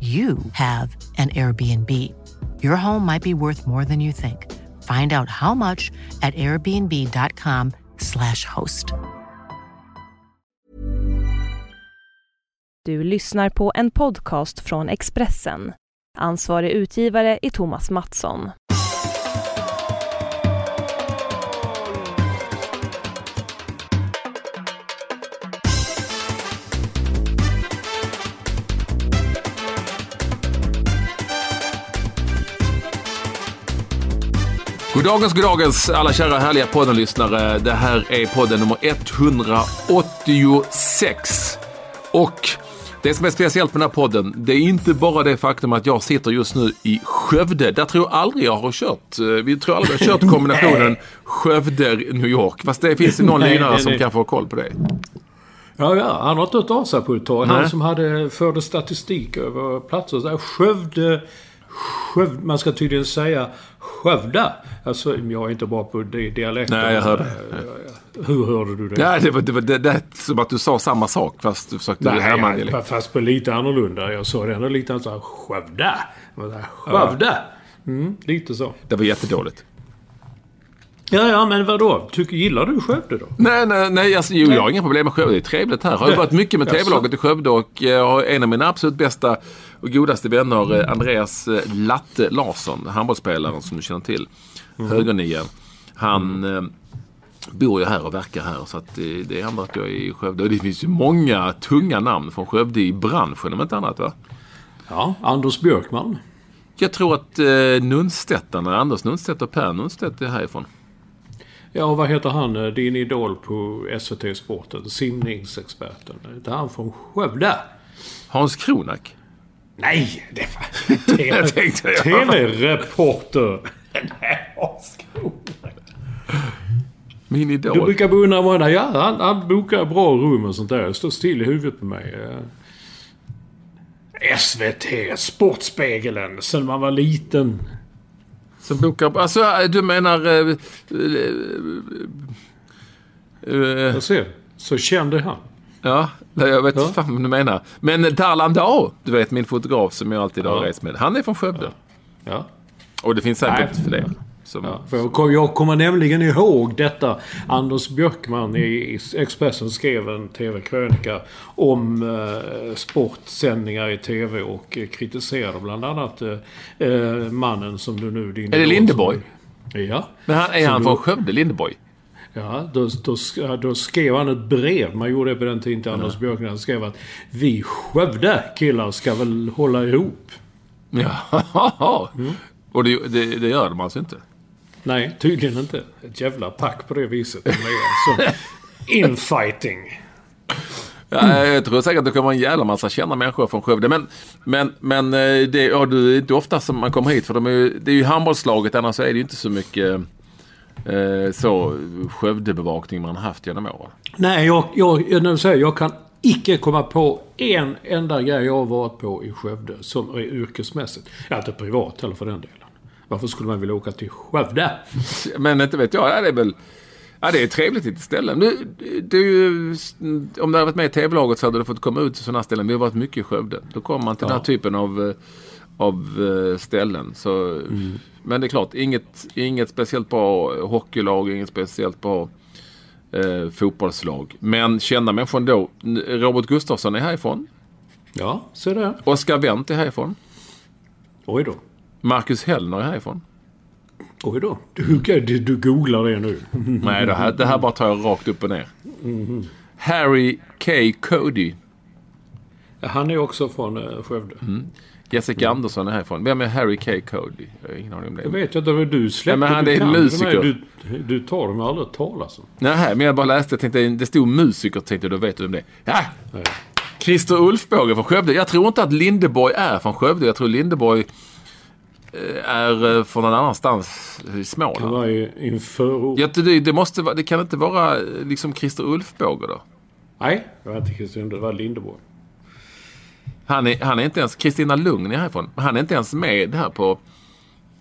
you have an Airbnb. Your home might be worth more than you think. Find out how much at airbnb.com/slash host. Du lyssnar på en podcast från Expressen. Ansvarig utgivare är Thomas Mattsson. Goddagens, goddagens alla kära härliga poddenlyssnare. Det här är podden nummer 186. Och det som är speciellt med den här podden, det är inte bara det faktum att jag sitter just nu i Skövde. Där tror jag aldrig jag har kört. Vi tror aldrig jag har kört kombinationen Skövde-New York. Fast det finns ju någon lirare som kan få koll på det. Ja, ja, han har inte hört av sig på ett tag. Han som hade, förde statistik över platser. Skövde, Skövde, man ska tydligen säga Skövde. Alltså, jag är inte bra på det dialekten. Nej, jag hörde. Hur hörde du det? Nej, det var, det var det, det, som att du sa samma sak fast du försökte härma Nej, det. fast på lite annorlunda. Jag sa det ändå lite. Jag sa, Skövde. Mm, lite så. Det var jättedåligt. Ja, ja, men vadå? Tycker, gillar du Skövde då? Nej, nej, nej alltså, jo, jag har inga problem med Skövde. Det är trevligt här. Jag har varit mycket med? TV-laget i Skövde och jag har en av mina absolut bästa och godaste vänner, eh, Andreas eh, Latte Larsson, handbollsspelaren som du känner till. Högernian. Han eh, bor ju här och verkar här så att det, det händer att jag är i Skövde. Och det finns ju många tunga namn från Skövde i branschen om inte annat va? Ja, Anders Björkman. Jag tror att eh, Nunstedtarna, Anders Nunstedt och Per Nunstedt är härifrån. Ja, vad heter han, eh, din idol på SVT Sporten? Simningsexperten. Är inte han från Skövde? Hans Kronak. Nej, det var... tänkte jag. Tv-reporter. Nej, Oskar. Min Du idol. brukar beundra honom. Ja, han, han bokar bra rum och sånt där. Det står still i huvudet på mig. Eh, SVT, Sportspegeln, sen man var liten. Som bokar... Alltså, du menar... Eh, eh, eh, Jag ser. Så kände han. ja, jag vet Ja. inte fan vad du menar. Men Darlan Dao, du vet min fotograf som jag alltid har Ja. rest med. Han är från Skövde. Ja. Och det finns säkert Nej. fler. Som, Ja, för jag, kom- jag kommer nämligen ihåg detta. Anders Björkman i Expressen skrev en TV-krönika om eh, sportsändningar i TV och eh, kritiserade bland annat eh, eh, mannen som du nu... Din Är det Lindeborg? Ja. Men han, är han då- från Skövde, Lindeborg? Ja, då, då, då skrev han ett brev. Man gjorde det på den tiden till Anders Björkman. Han skrev att vi Skövde killar ska väl hålla ihop. Ja. Mm. Och det, det, det gör de alltså inte? Nej, tydligen inte. Ett jävla pack på det viset. Alltså infighting. Ja, jag tror säkert att det kommer en jävla massa kända människor från Skövde. Men, men, men eh, det, ja, det är inte ofta som man kommer hit. För de är ju, det är ju handbollslaget. Annars är det ju inte så mycket eh, så Skövdebevakning man har haft genom åren. Nej, jag, jag, du säger, jag kan icke komma på en enda grej jag har varit på i Skövde som är yrkesmässigt. Ja, inte privat heller för den delen. Varför skulle man vilja åka till Skövde? Men inte vet jag. Ja, det är väl... Ja, det är trevligt litet ställe. Du, du, om du hade varit med i TV-laget så hade du fått komma ut till sådana ställen. Vi har varit mycket i Skövde. Då kommer man till den här typen av, eh, av eh, ställen. Så, Men det är klart, inget, inget speciellt bra hockeylag, inget speciellt bra eh, fotbollslag. Men kända människor ändå. Robert Gustafsson är härifrån. Ja, se där. Oskar Wendt är härifrån. Oj då. Marcus Hellner är härifrån. Oj då. Du, du, du googlar det nu. Nej, det här, det här bara tar jag rakt upp och ner. Harry K. Cody. Han är också från uh, Skövde. Jessica Andersson är härifrån. Vem är Harry K. Cody? Jag har ingen aning om det. Jag vet inte du släppte. Nej, men han du är musiker. Du, du tar dem aldrig talas om. Nej, men jag bara läste. Jag tänkte, det stod musiker. Tänkte då vet du om det är. Ja! Christer Ulfbåge från Skövde. Jag tror inte att Lindeborg är från Skövde. Jag tror Lindeborg eh, är eh, från någon annanstans i Småland. var i, i en förort. Ja, det, det, måste vara, det kan inte vara eh, liksom Christer Ulfbåge då? Nej, det var inte Kristin. Det var Lindeborg. Han är, han är inte ens... Kristina Lugn är härifrån. Han är inte ens med här på,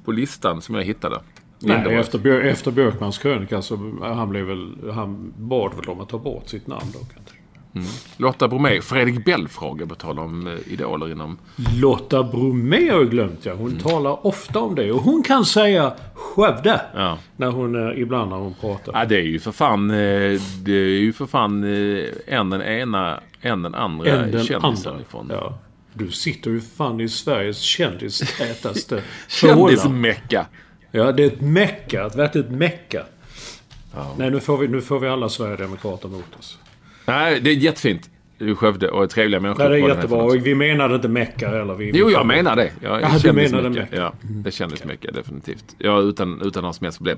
på listan som jag hittade. Nej, Lindeborg. efter, Björ, efter Björkmans krönika så han blev väl... Han bad väl om att ta bort sitt namn då kan jag tänka. Lotta Bromé. Fredrik Belfrage på tal om eh, idoler inom... Lotta Bromé har jag glömt ja. Hon talar ofta om det. Och hon kan säga Skövde. Ja. När hon, eh, ibland när hon pratar. Ja, det är ju för fan... eh, Det är ju för fan en den ena, en den andra än den kändisen andra. ifrån. Ja. Du sitter ju fan i Sveriges kändistätaste. Kändismecka. Ja, det är ett mecka. Ett verkligt mecka. Nej, nu får, vi, nu får vi alla Sverigedemokrater mot oss. Nej, det är jättefint. Du Skövde och trevliga människor. Nej, det är jättebra. Och vi menade inte mecka heller. Vi, Jo, jag menar det. Jag Ja, du menade Mecka. Ja, det kändes mycket definitivt. Ja, utan, utan några som helst problem.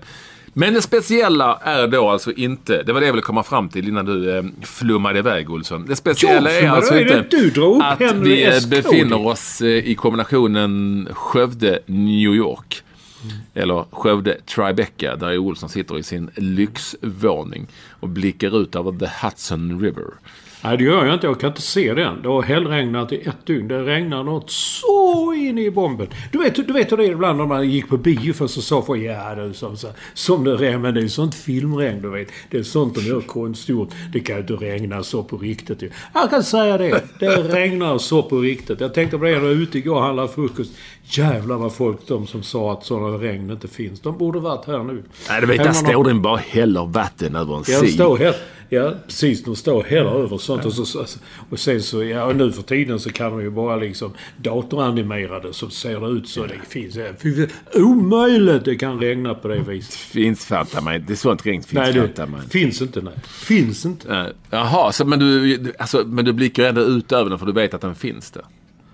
Men det speciella är då alltså inte, det var det jag ville komma fram till innan du eh, flummade iväg Olsson. Det speciella Jag är alltså iväg, inte att Henry vi eh, befinner oss eh, i kombinationen Skövde-New York. Eller Skövde Tribeca där Olsson sitter i sin lyxvåning och blickar ut över the Hudson River. Nej, det gör jag inte. Jag kan inte se den. Det har hällregnat i ett dygn. Det regnar något så in i bomben. Du vet, du vet hur det är ibland när man gick på bio först och sa folk ja, det är som, så, som det regnar. Men det är sånt filmregn, du vet. Det är sånt de gör konstgjort. Det kan ju inte regna så på riktigt. Jag kan säga det. Det regnar så på riktigt. Jag tänkte på det när jag var ute igår och handlade frukost. Jävlar vad folk, de som sa att sådana regn inte finns. De borde varit här nu. Nej, du vet, där står den bara häller vatten över en Ja, Ja, precis. De står hela över sånt. Och, så, och sen så, ja, nu för tiden så kan de ju bara liksom datoranimerade så ser det ut så det finns. Ja, omöjligt det kan regna på det viset. Finns fattar mig inte. Sånt regn finns Nej, fattar det inte. finns inte. Nej. Finns inte. Eh, Jaha, så, men, du, du- alltså, men du blickar ändå ut över den för du vet att den finns där?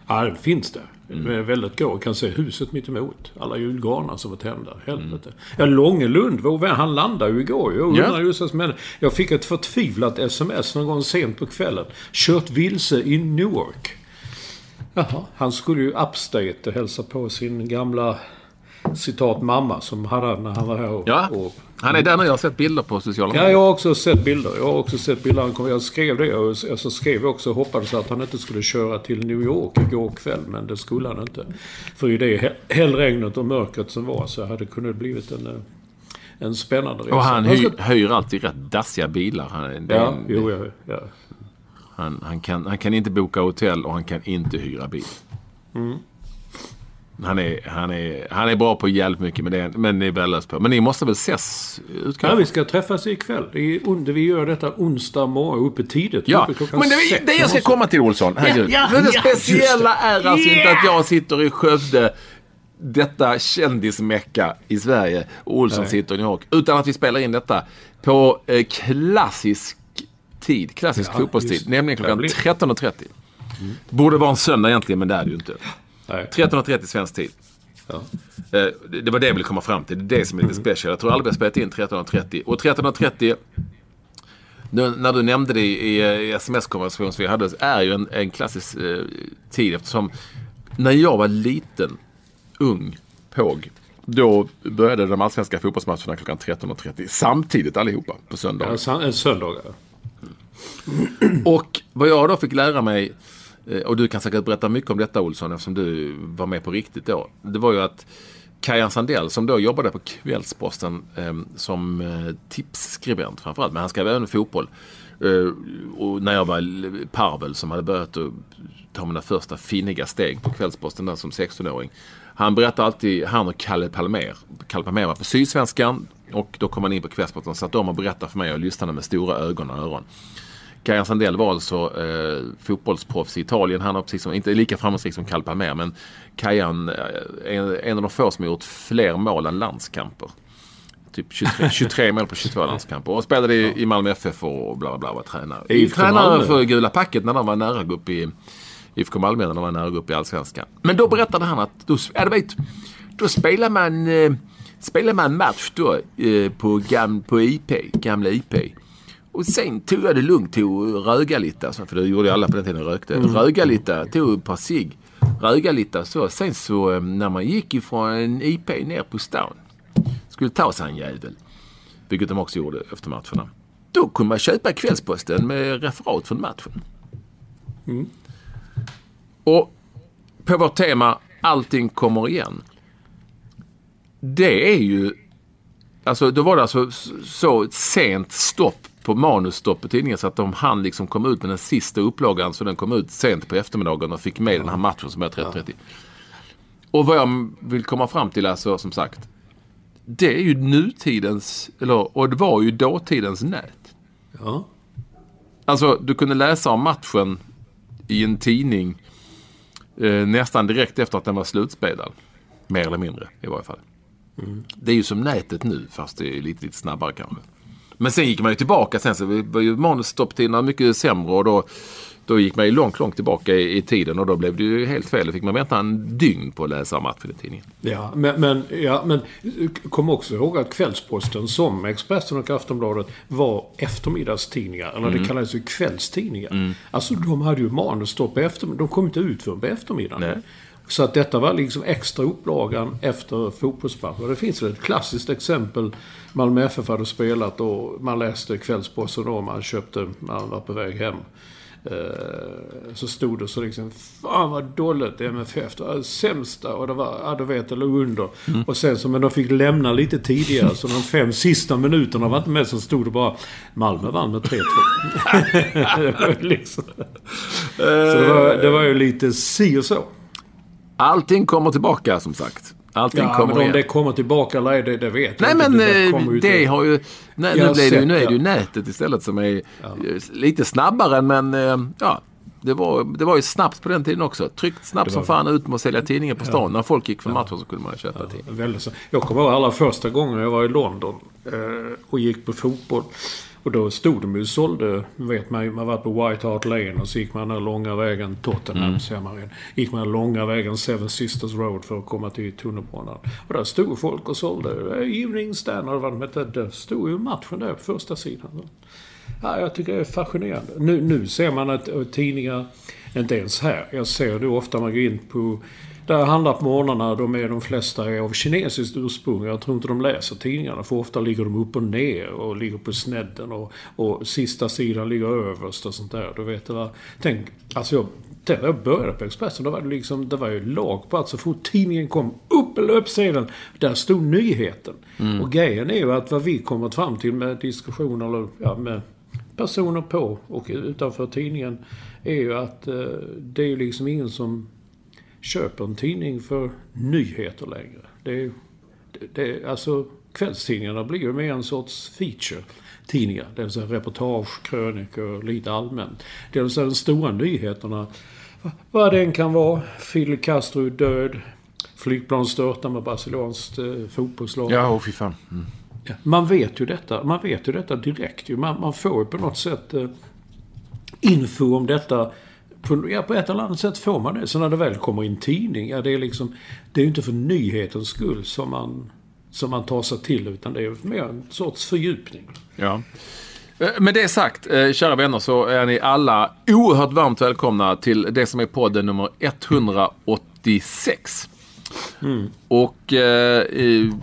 Ja, den finns där. Mm. Väldigt. Jag kan se huset mitt emot. Alla julgranar som var tända. Helvete. Ja, Långelund, vår vän, han landade ju igår. Jag Ja. undrar just vad som hände. Jag fick ett förtvivlat sms någon gång sent på kvällen. Kört vilse i Newark. Jaha. Han skulle ju upstate och hälsa på sin gamla citat mamma som hade när han var här och, Ja, och han är nu. Jag har sett bilder på sociala Ja, medier. jag har också sett bilder. Jag har också sett bilder. Han kom, jag skrev det så skrev jag också och hoppades att han inte skulle köra till New York igår kväll. Men det skulle han inte. För i det hä- hällregnet och mörkret som var så hade det kunnat blivit en, eh, en spännande resa. Och han Jag hyr, hyr alltid rätt dassiga bilar. Han, Ja, jo, ja, ja. han, han, kan, han kan inte boka hotell och han kan inte hyra bil. Mm. Han, är, han, är, han är bra på jävligt mycket men det men det är värdelöst på. Men ni måste väl ses? utgår Ja, vi ska träffas ikväll. I, under, vi gör detta onsdag morgon uppe tidigt. Ja, uppe klockan men det, sex. det jag ska komma till Olsson. Herregud. ja, För det ja, speciella just det. är alltså inte Yeah! att jag sitter i Skövde, detta kändismecka i Sverige, och Olsson Nej. sitter i New York. Utan att vi spelar in detta på eh, klassisk tid, klassisk Ja, fotbollstid, just det. nämligen klockan Det blir- 13.30. Borde vara en söndag egentligen, men det är det ju inte. Nej. 13.30 svensk tid. Ja. Eh, Det var det jag ville komma fram till. Det är det som är lite special. Jag tror aldrig vi har spelat in 13.30. Och 13.30, nu, när du nämnde det i, i sms-konversation som vi hade, är ju en, en klassisk eh, tid eftersom när jag var liten, ung, påg, då började de allsvenska fotbollsmatcherna klockan 13.30 samtidigt allihopa på söndagen. Ja, san- en söndag. ja. Och vad jag då fick lära mig, Eh, och du kan säkert berätta mycket om detta Olsson eftersom du var med på riktigt då. Det var ju att Kajan Sandell som då jobbade på Kvällsposten ehm, eh, som tipsskribent framförallt, men han skrev även fotboll. Eh, och när jag var parvel som hade börjat att ta mina första finniga steg på Kvällsposten där som 16-åring. Han berättar alltid, han och Kalle Palmer. Kalle Palmer var på Sydsvenskan och då kom han in på Kvällsposten och satt om och berättade för mig och lyssnade med stora ögon och öron. Kajan Sandell var alltså eh, fotbollsproffs i Italien. Han har precis som, inte lika framgångsrik som Carl Palmer men Kajan är en av de få som har gjort fler mål än landskamper. Typ 23, 23 mål på 22 landskamper. Och spelade i, i Malmö FF och bla bla bla. Var tränare. IFK tränare för Gula Packet när de var nära att gå upp i IFK Malmö när de var nära att gå upp i Allsvenskan. Men då berättade han att då, ja, du vet, då spelar man, eh, spelar man match då eh, på, gam, på IP, gamla IP. Och sen tog jag det lugnt, tog röga lite. Alltså, för det gjorde alla på den tiden, rökte. Röga lite, tog ett par cigg. Röga lite så. Sen så eh, när man gick ifrån IP ner på stan. Skulle ta sig en jävel. Vilket de också gjorde efter matcherna. Då kunde man köpa Kvällsposten med referat från matchen. Och på vårt tema Allting kommer igen. Det är ju... Alltså då var det alltså så sent stopp på manusstopp på tidningen så att de hann liksom komma ut med den sista upplagan så den kom ut sent på eftermiddagen och fick med den här matchen som är 30-30. Och vad jag vill komma fram till alltså som sagt. Det är ju nutidens, eller, och det var ju dåtidens nät. Ja. Alltså du kunde läsa om matchen i en tidning eh, nästan direkt efter att den var slutspelad. Mer eller mindre i varje fall. Det är ju som nätet nu fast det är lite, lite snabbare kanske. Men sen gick man ju tillbaka sen så var ju manusstopptiderna mycket sämre och då, då gick man ju långt, långt tillbaka i, i tiden och då blev det ju helt fel. Då fick man vänta en dygn på att läsa matchen i tidningen. Ja, men, men, ja, men kom också ihåg att Kvällsposten som Expressen och Aftonbladet var eftermiddagstidningar. Eller det kallades ju kvällstidningar. Alltså de hade ju manusstopp på eftermiddagen. De kom inte ut förrän på eftermiddagen. Nej. Så att detta var liksom extra upplagan efter fotbollsmatch. Och det finns ett klassiskt exempel. Malmö FF hade spelat och man läste Kvällsposten då. Man köpte, man var på väg hem. Eh, Så stod det så liksom, fan vad dåligt MFF. Det var det sämsta och det var, ja du vet, det låg under. Och sen så, men de fick lämna lite tidigare. Så de fem sista minuterna var inte med så stod det bara, Malmö vann med 3-2. det var liksom, så det var, det var ju lite si och så. Allting kommer tillbaka som sagt. Allting Ja, kommer men om igen. det kommer tillbaka eller ej, det, det vet Nej jag inte. men Det har ju... Nej, nu, blir det, nu är det ju nätet istället som är eh, lite snabbare men eh, ja. Det var, det var ju snabbt på den tiden också. Tryckt snabbt som fan ut med att sälja tidningar på stan. När folk gick från matchen så kunde man köpa tidningar. Väldigt så. Jag kommer ihåg allra första gången jag var i London eh, och gick på fotboll. Och då stod de ju och sålde, vet man ju, man var på White Hart Lane och så gick man den långa vägen, Tottenham ser man. Gick man långa vägen Seven Sisters Road för att komma till tunnelbanan. Och där stod folk och sålde Evening Standard vad de hette. Där stod ju matchen där på första sidan. Ja, jag tycker det är fascinerande. Nu, nu ser man att eh, tidningar, inte ens här, jag ser det ofta man går in på där handlar på morgnarna, de är de flesta av kinesiskt ursprung. Jag tror inte de läser tidningarna, för ofta ligger de upp och ner och ligger på snedden och, och sista sidan ligger överst och sånt där. Du vet var, tänk, alltså jag, när jag började på Expressen, då var det liksom, det var ju lag på att så fort tidningen kom upp löpsedeln, där stod nyheten. Och grejen är ju att vad vi kommit fram till med diskussioner, eller ja, med personer på och utanför tidningen, är ju att eh, det är ju liksom ingen som köper en tidning för nyheter längre. Det är, det, det, alltså kvällstidningarna blir ju mer en sorts feature tidningar. Det vill säga reportage, krönikor, lite allmänt. Det vill säga de stora nyheterna. va- Vad det än kan vara. Fidel Castro är död. Flygplan störtar med brasilianskt eh, fotbollslag. Ja, åh fy fan. Mm. Man vet ju detta. Man vet ju detta direkt. Man, man får ju på något sätt eh, info om detta. Ja, på ett eller annat sätt får man det. Så när det väl kommer in tidning, ja det är liksom... Det är ju inte för nyhetens skull som man, som man tar sig till, utan det är mer en sorts fördjupning. Ja. Eh, Med det sagt, eh, kära vänner, så är ni alla oerhört varmt välkomna till det som är podden nummer 186. Och eh, i,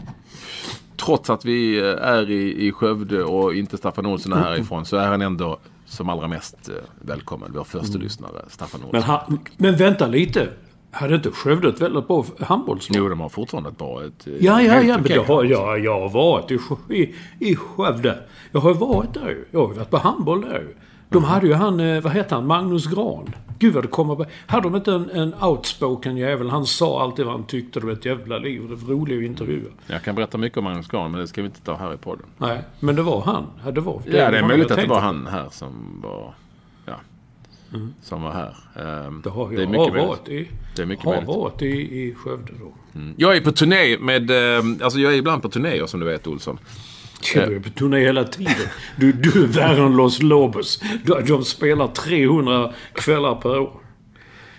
trots att vi eh, är i, i Skövde och inte Staffan Olsson är härifrån så är han ändå som allra mest eh, välkommen. Vår första lyssnare, Staffan Olsson. Men, ha, men vänta lite. Hade inte Skövde ett väldigt bra handbollslag? Jo, de har fortfarande ett bra... Ett, eh, Ja, ja, ja, men det har, ja, jag har varit i, i, i Skövde. Jag har varit där ju. Jag har varit på handboll där ju. De hade ju han, eh, vad heter han, Magnus Gran. Gud vad det kommer. Hade de inte en, en outspoken jävel? Han sa alltid vad han tyckte. Det var ett jävla liv. Det var roliga intervjuer. Jag kan berätta mycket om Magnus Grahn, men det ska vi inte ta här i podden. Nej, men det var han. Ja, det var Ja, det är möjligt jag att det var han här som var som var här. Ehm, Det har det är jag mycket har varit i, Det är mycket har möjligt. varit i, i Skövde då. Jag är på turné med... eh, Alltså jag är ibland på turnéer som du vet Olsson. Ja, Du är på turné hela tiden. Du, du är värre än Los Lobos. De, spelar 300 kvällar per år.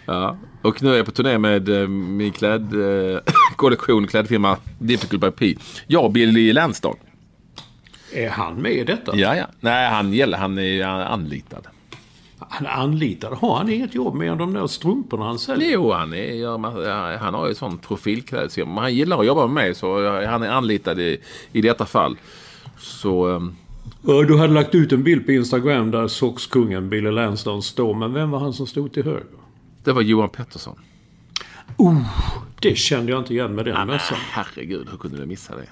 Ja. Och nu är jag på turné med eh, min klädkollektion, klädfirma Difficult by P. Jag och Billy Lansdowne. Är han med i detta? Ja, ja. Nej, han gäller. Han är anlitad. Han är anlitad. Har han inget jobb mer än de där strumporna han säljer? Jo, han, är, han har ju sån profilklädsfirma. Men han gillar att jobba med mig så jag- han är anlitad i, i detta fall. Så... ehm, Du hade lagt ut en bild på Instagram där sockskungen Billy Lansdowne står. Men vem var han som stod till höger? Det var Johan Pettersson. Det kände jag inte igen med den mössan. Herregud, hur kunde du missa det?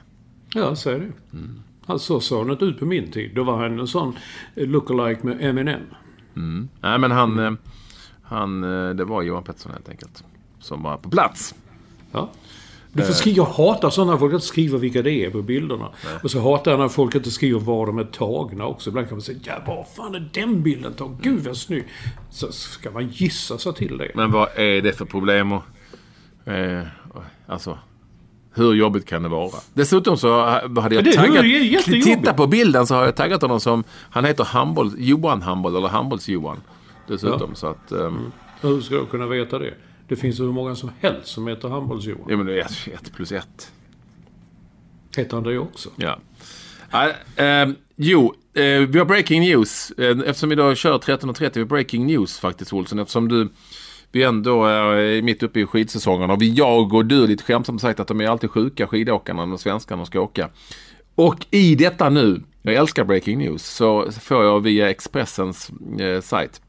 Ja, säger det. Alltså, så såg han inte ut på min tid. Då var han en sån lookalike med Eminem. Nej, men han... eh, han eh, det var Johan Pettersson helt enkelt. Som var på plats. Ja. Du får skriva, jag hatar sådana folk inte skriver vilka det är på bilderna. Och så hatar jag när folk inte skriver var de är tagna också. Ibland kan man säga ja, var fan är den bilden tagen? Gud vad snygg. Så ska man gissa sig till det. Men vad är det för problem? Och, eh, alltså, hur jobbigt kan det vara? Dessutom så hade jag det taggat... jättejobbigt. Titta på bilden så har jag taggat honom som... Han heter handboll, Johan Handboll eller Handbolls-Johan. Dessutom så att... ehm, Hur ska jag kunna veta det? Det finns hur många som helst som heter handbolls-Johan. Ja men det är ett, ett plus ett. Heter han det också? Ja. Ja, ehm, jo, eh, vi har breaking news. Eh, eftersom vi då kör 13.30, vi har breaking news faktiskt Olsson. Eftersom du, vi ändå är mitt uppe i skidsäsongen. Och vi, jag och du lite skämtsamt sagt att de är alltid sjuka skidåkarna, de svenskarna ska åka. Och i detta nu, jag älskar breaking news, så får jag via Expressens eh, sajt.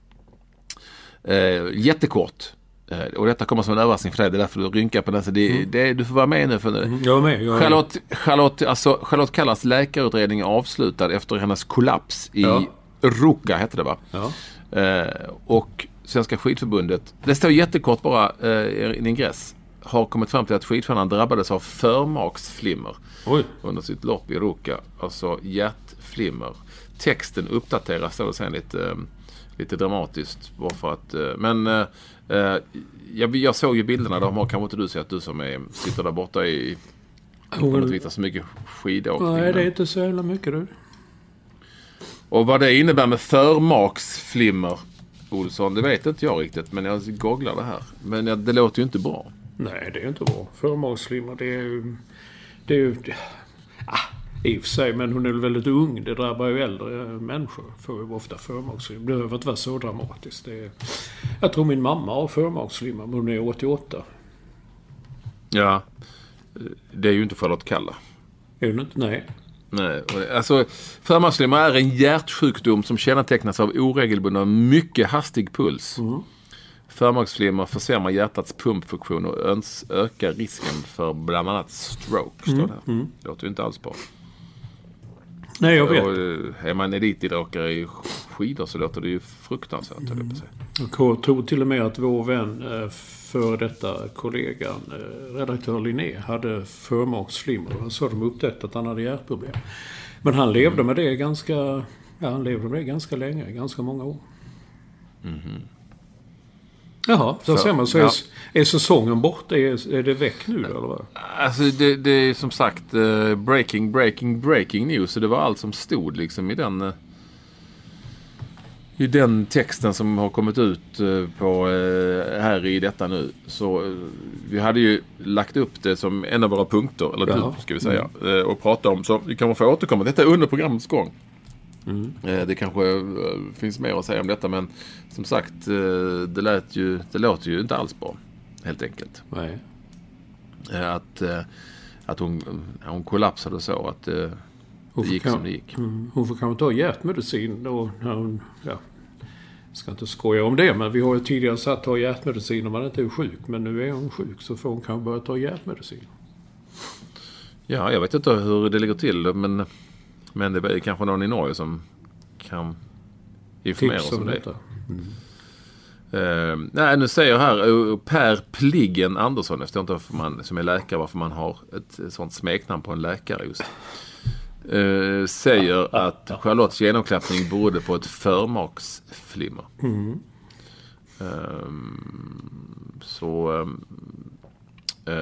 Eh, jättekort. Eh, och detta kommer som en överraskning för dig. Det är därför du rynkar på. Så det, det, du får vara med nu. För nu. Jag är med. Jag är. Charlotte, Charlotte, alltså, Charlotte Kallas läkarutredning är avslutad efter hennes kollaps i Ja. Ruka, hette det va? Ja. Eh, och Svenska skidförbundet, det står jättekort bara eh, i en ingress, har kommit fram till att skidstjärnan drabbades av förmaksflimmer Oj. under sitt lopp i Ruka. Alltså hjärtflimmer. Texten uppdateras då sen lite, eh, lite dramatiskt. Bara för att, eh, men eh, eh, jag, jag såg ju bilderna. De har kanske inte du sett, du som är, sitter där borta i... Något vis har så mycket skidåkning. Nej, det är inte så jävla mycket du. Och vad det innebär med förmaksflimmer, Olsson, det vet inte jag riktigt. Men jag googlar det här. Men ja, det låter ju inte bra. Nej, det är inte bra. Förmaksflimmer, det är ju... Det är ju... Ah, I och för sig, men hon är väl väldigt ung. Det drabbar ju äldre människor. Får ju ofta förmaksflimmer. Det behöver inte vara så dramatiskt. Är, jag tror min mamma har förmaksflimmer, men hon är 88. Ja, det är ju inte Charlotte Kalla. Är hon inte? Nej. Nej, alltså förmaksflimmer är en hjärtsjukdom som kännetecknas av oregelbunden och mycket hastig puls. Förmaksflimmer försämrar hjärtats pumpfunktion och ökar risken för bland annat stroke. Står det. här. låter ju inte alls bra. Nej, jag vet. Och, eh, är man elitidrottare i skidor så låter det ju fruktansvärt. höll jag att tror till och med att vår vän, eh, för detta kollegan, eh, redaktör Linné, hade förmaksflimmer. Han sa de upptäckte att han hade hjärtproblem. Men han levde med det ganska, ja, han levde med det ganska länge, ganska många år. Jaha, så Så, ser man. Så är, ja. är säsongen borta? Är, är det väck nu eller vad? Alltså det, det är som sagt eh, breaking, breaking, breaking news. Så det var allt som stod liksom i den... eh, I den texten som har kommit ut eh, på, här i detta nu. Så vi hade ju lagt upp det som en av våra punkter, eller du ska vi säga. eh, Och prata om. Så vi kommer få återkomma. Detta är under programmets gång. Eh, Det kanske eh, finns mer att säga om detta men som sagt eh, det, lät ju, det låter ju inte alls bra. Helt enkelt. Nej. Att, att hon, hon kollapsade så att det Hon gick kan- som det gick. Mm, hon får kanske ta hjärtmedicin då när hon... Ja, jag ska inte skoja om det, men vi har ju tidigare satt ta hjärtmedicin om man inte är sjuk. Men nu är hon sjuk så får hon kanske börja ta hjärtmedicin. Ja, jag vet inte hur det ligger till men, men det är kanske någon i Norge som kan informera oss Tips om om det. detta. Eh, nej, nu säger här eh, Per Pliggen Andersson, jag förstår inte varför man, som är läkare, varför man har ett, sånt smeknamn på en läkare just. Eh, säger att Charlottes genomklappning berodde på ett förmaksflimmer. Ehm, så... eh,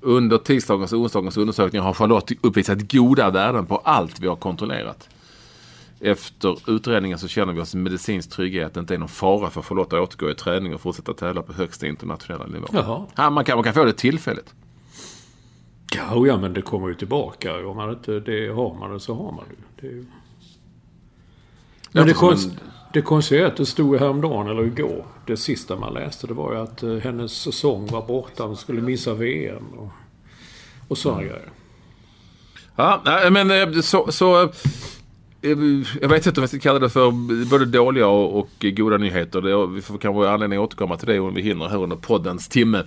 under tisdagens och onsdagens undersökningar har Charlotte uppvisat goda värden på allt vi har kontrollerat. Efter utredningen så känner vi oss medicinsk trygghet att det inte är någon fara för Charlotte att återgå i träning och fortsätta tävla på högsta internationella nivå. Jaha. Ja, man, kan, man kan få det tillfälligt. Ja, ja, men det kommer ju tillbaka. Om man inte det har man det så har man det. det är. Men det, Låter som konst, en- det konstiga stod häromdagen, eller igår, det sista man läste, det var ju att eh, hennes säsong var borta. Hon skulle missa VM och, och sådana grejer. Ja, men eh, så... så eh, jag vet inte om jag ska kalla det för både dåliga och, goda nyheter. Det, vi får kanske anledning att återkomma till det om vi hinner här under poddens timme.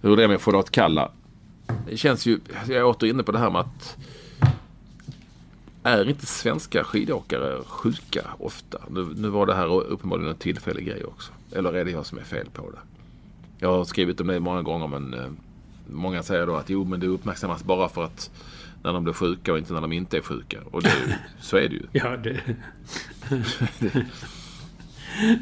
Hur det är med Charlotte Kalla. Det känns ju, jag är åter inne på det här med att är inte svenska skidåkare sjuka ofta? Nu, nu var det här uppenbarligen en tillfällig grej också. Eller är det jag som är fel på det? Jag har skrivit om det många gånger men eh, många säger då att jo men det uppmärksammas bara för att när de blir sjuka och inte när de inte är sjuka. Och det, så är det ju. Ja, det...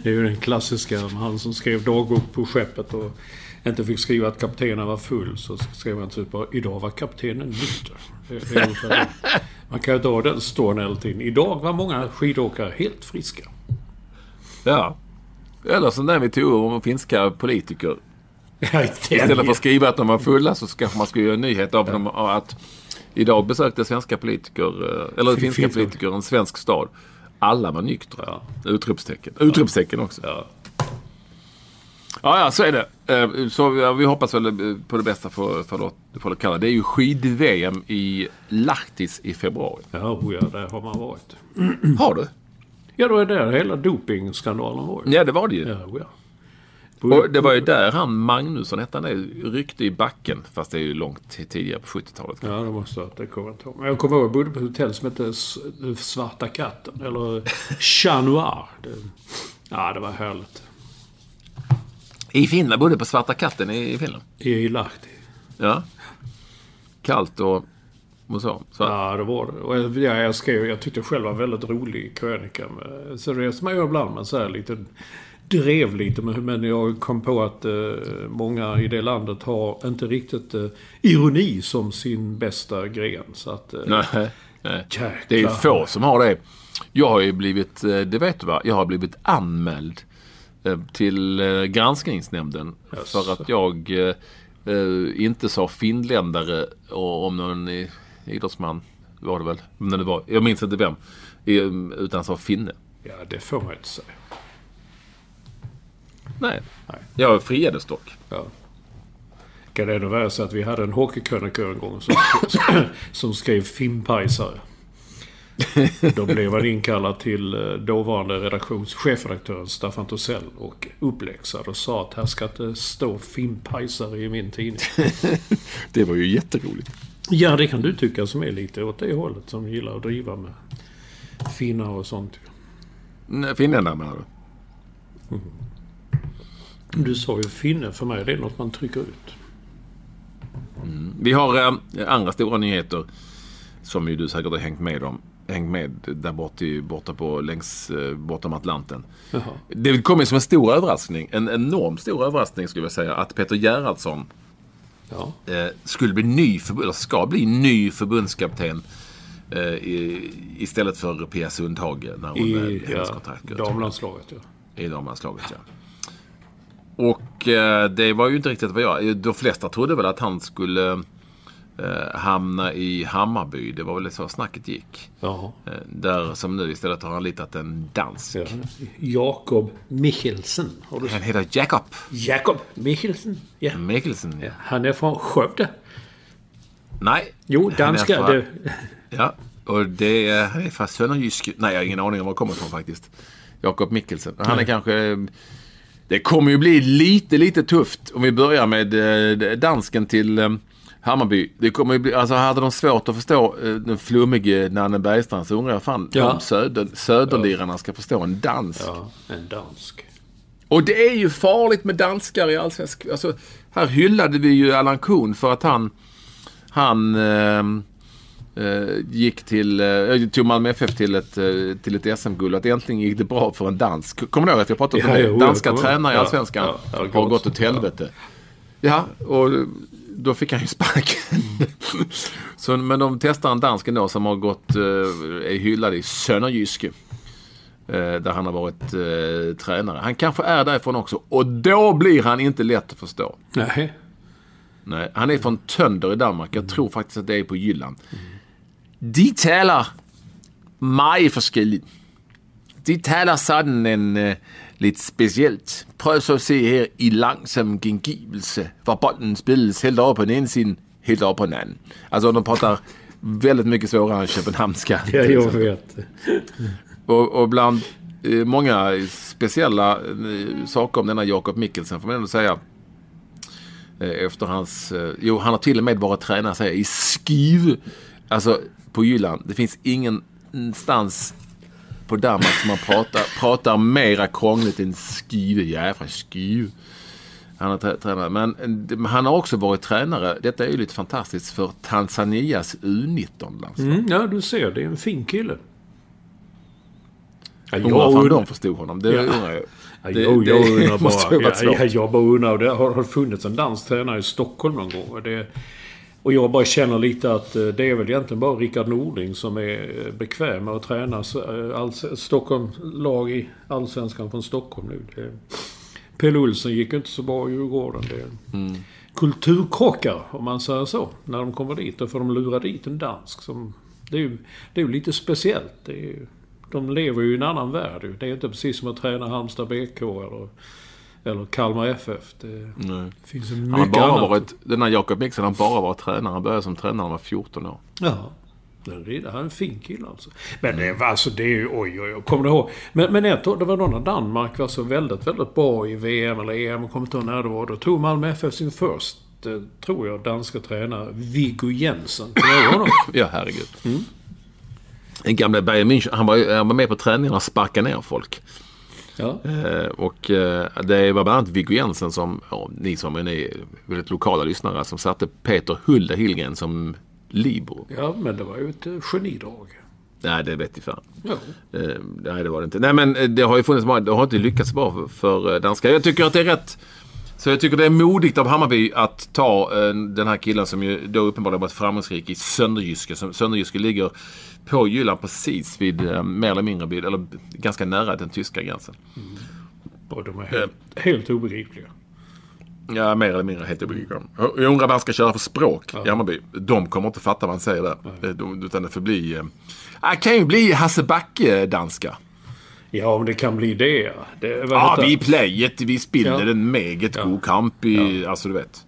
det är ju den klassiska, han som skrev dagbok på skeppet och inte fick skriva att kaptenen var full. Så skrev han typ bara, idag var kaptenen nykter. Man kan ju ha den storyn hela tiden. Idag var många skidåkare helt friska. Ja. Eller som den vi tog om finska politiker. Istället för att skriva att de var fulla så kanske man skulle göra en nyhet av dem att idag besökte svenska politiker, eh, eller Fin- finska politiker en svensk stad. Alla var nyktra. Utropstecken. Utropstecken också. Ja. Ja, ja, så är det. Eh, Så vi hoppas väl eh, på det bästa för, för, Lot- för Kalla. Det är ju skid-VM i Lahtis i februari. Ja, oh ja, där har man varit. Har du? Ja, då är det hela dopingskandalen var ju. Ja, det var det ju. Ja, oh ja. Och det var ju där han Magnusson hette han ryckte i backen. Fast det är ju långt tidigare på 70-talet. Ja, det måste att det kommer jag inte ihåg. Jag kommer ihåg, jag bodde på ett hotell som hette Svarta katten. Eller Chat Noir. Det, ja, det var härligt. I Finland, bodde på Svarta katten i, Finland. I Lahti. Ja. Kallt och, och så. så Ja, det var det. Och jag, ja, jag skrev, jag tyckte själv var en väldigt rolig krönika. Med, så som man gör ibland, man så här lite drev lite. Men, men jag kom på att eh, många i det landet har inte riktigt eh, ironi som sin bästa gren. Så att... Eh, Nej, nej. Det är ju få som har det. Jag har ju blivit, eh, det vet du va, jag har blivit anmäld till eh, granskningsnämnden Jaså. för att jag eh, eh, inte sa finländare om någon idrottsman var det väl, men det var, jag minns inte vem, eh, utan sa finne. Ja, det får man inte säga. Nej, Nej. jag friades dock. Ja. Kan det ändå vara så att vi hade en hockeykrönikör en gång som, som skrev fimpajsare. Då blev han inkallad till eh, dåvarande redaktions chefredaktören Staffan Tosell och uppläxad och sa att här ska inte stå fimpajsare i min tidning. Det var ju jätteroligt. Ja, det kan du tycka som är lite åt det hållet. Som gillar att driva med finnar och sånt. Finländare menar du? Du sa ju finne. För mig det är något man trycker ut. Vi har eh, andra stora nyheter som ju du säkert har hängt med om. Hängt med där borta, i- borta på längs eh, bortom Atlanten. Jaha. Det kom ju som en stor överraskning, en enormt stor överraskning skulle jag säga, att Peter Gerhardsson Ja. eh, skulle bli ny, eller ska bli ny förbundskapten eh, i, istället för Pia Sundhage när hon I hennes ja, kontrakt går damlandslaget, ja. I damlandslaget, ja. Och eh, det var ju inte riktigt vad jag... De flesta trodde väl att han skulle eh, hamna i Hammarby. Det var väl så snacket gick. Jaha. Eh, där som nu istället har han litat en dansk. Ja. Jakob Michelsen. Du Han heter Jakob Jakob Michelsen. Ja. Mikkelsen. Ja. Han är från Skövde. Nej. Jo, danska. från- Det, Ja, och det är, han är från Söderjysk. Nej, jag har ingen aning om var han kommer ifrån faktiskt. Jakob Mikkelsen. Han är kanske... Det kommer ju bli lite, lite tufft om vi börjar med eh, dansken till eh, Hammarby. Det kommer ju bli, alltså hade de svårt att förstå eh, den flummige Nanne Bergstrand så undrar jag fan Ja. om söder, söderlirarna ska förstå en dans. ja, en dansk. Och det är ju farligt med danskar i allsvensk... Alltså, här hyllade vi ju Allan Kuhn för att han... Han... Eh, Eh, gick till, eh, tog Malmö FF till ett, eh, till ett SM-guld. Att äntligen gick det bra för en dansk. Kommer du ihåg att jag pratade om Ja, det? Danska tränare i. Allsvenskan Ja, ja, har gått åt helvete. Ja, och då fick han ju sparken. Så, men de testar en dansk då som har gått, eh, är hyllad i Sönderjyske. Eh, där han har varit eh, tränare. Han kanske är därifrån också. Och då blir han inte lätt att förstå. Nej. Nej, han är från Tönder i Danmark. Jag tror faktiskt att det är på Jylland. De taler meget forskelligt. De taler sådan en uh, lidt specielt. Prøv så at se her i langsom gengivelse, hvor bolden spilles helt over på den ene siden, helt over på den anden. Alltså de pratar väldigt mycket svårare än köpenhamnska. Ja, jag vet. Och, och bland eh, många speciella eh, saker om denna Jakob Mikkelsen får man ändå säga. Eh, efter hans... Eh, jo, han har till och med varit tränare säger, i Skive. Alltså på Jylland. Det finns ingenstans på Danmark som man pratar, pratar mera krångligt än Skive. Jävla Skive. Han har trä- tränat. Men eh, han har också varit tränare. Detta är ju lite fantastiskt för Tanzanias U19-landslag. Mm, ja, du ser. Det är en fin kille. Ja, Undrar und- de förstod honom. Det Ja. undrar jag. Ja, Det- jo, jag undrar bara. varit Ja, svårt. ja, jag bara undrar. Det har, har funnits en dansk tränare i Stockholm någon gång. Det, och jag bara känner lite att eh, det är väl egentligen bara Rickard Nordling som är eh, bekväm med att träna eh, Stockholm, lag i Allsvenskan från Stockholm nu. Det, Pelle Olsson gick inte så bra i Djurgården. Det, Mm. Kulturkrockar, om man säger så. När de kommer dit, då får de lura dit en dansk. Som, det, är ju, det är ju lite speciellt. Det är ju, de lever ju i en annan värld. Det är inte precis som att träna Halmstad BK eller, eller Kalmar FF. Det Nej. finns ju Han har mycket bara annat. varit, den här Jakob Mikkelsen har bara varit tränare. Han började som tränare när han var 14 år. Ja. Det är, en fin kille alltså. Men det, var- alltså, det är ju... Oj, oj, oj. Kommer du ihåg? Men, men ett år, det var då när Danmark var så väldigt, väldigt bra i VM eller EM. Kommer inte ihåg när det var. Då tog Malmö FF sin först, eh, tror jag, danska tränare. Viggo Jensen. Kommer du ihåg? Ja, herregud. Mm. Den gamla Bayern München, han var, han var med på träningarna och sparkade ner folk. Ja. Eh, och eh, det var bland annat Viggo Jensen som, ja, ni som är väldigt lokala lyssnare, som satte Peter Hulda Hillgren som libero. Ja, men det var ju ett eh, genidrag. Nej, det vet jag fan. Ja. Eh, nej, det var det inte. Nej, men eh, det har ju funnits många, det har inte lyckats bra för, för eh, danskar. Jag tycker att det är rätt. Så jag tycker det är modigt av Hammarby att ta den här killen som ju då uppenbarligen varit framgångsrik i Sönderjyske. Sönderjyske ligger på Jylland precis vid, eh, mer eller mindre vid, eller ganska nära den tyska gränsen. Och de är helt, helt obegripliga. Ja, mer eller mindre helt obegripligt. Jag undrar vad han ska köra för språk i Hammarby. De kommer inte fatta vad han säger där. Eh, de- Utan det får bli... Eh, det kan ju bli Hasse Backe-danska. Ja, om det kan bli det. ja. det Ja, heter- vi playet, vi spiller Ja. en meget god kamp i... Alltså du vet.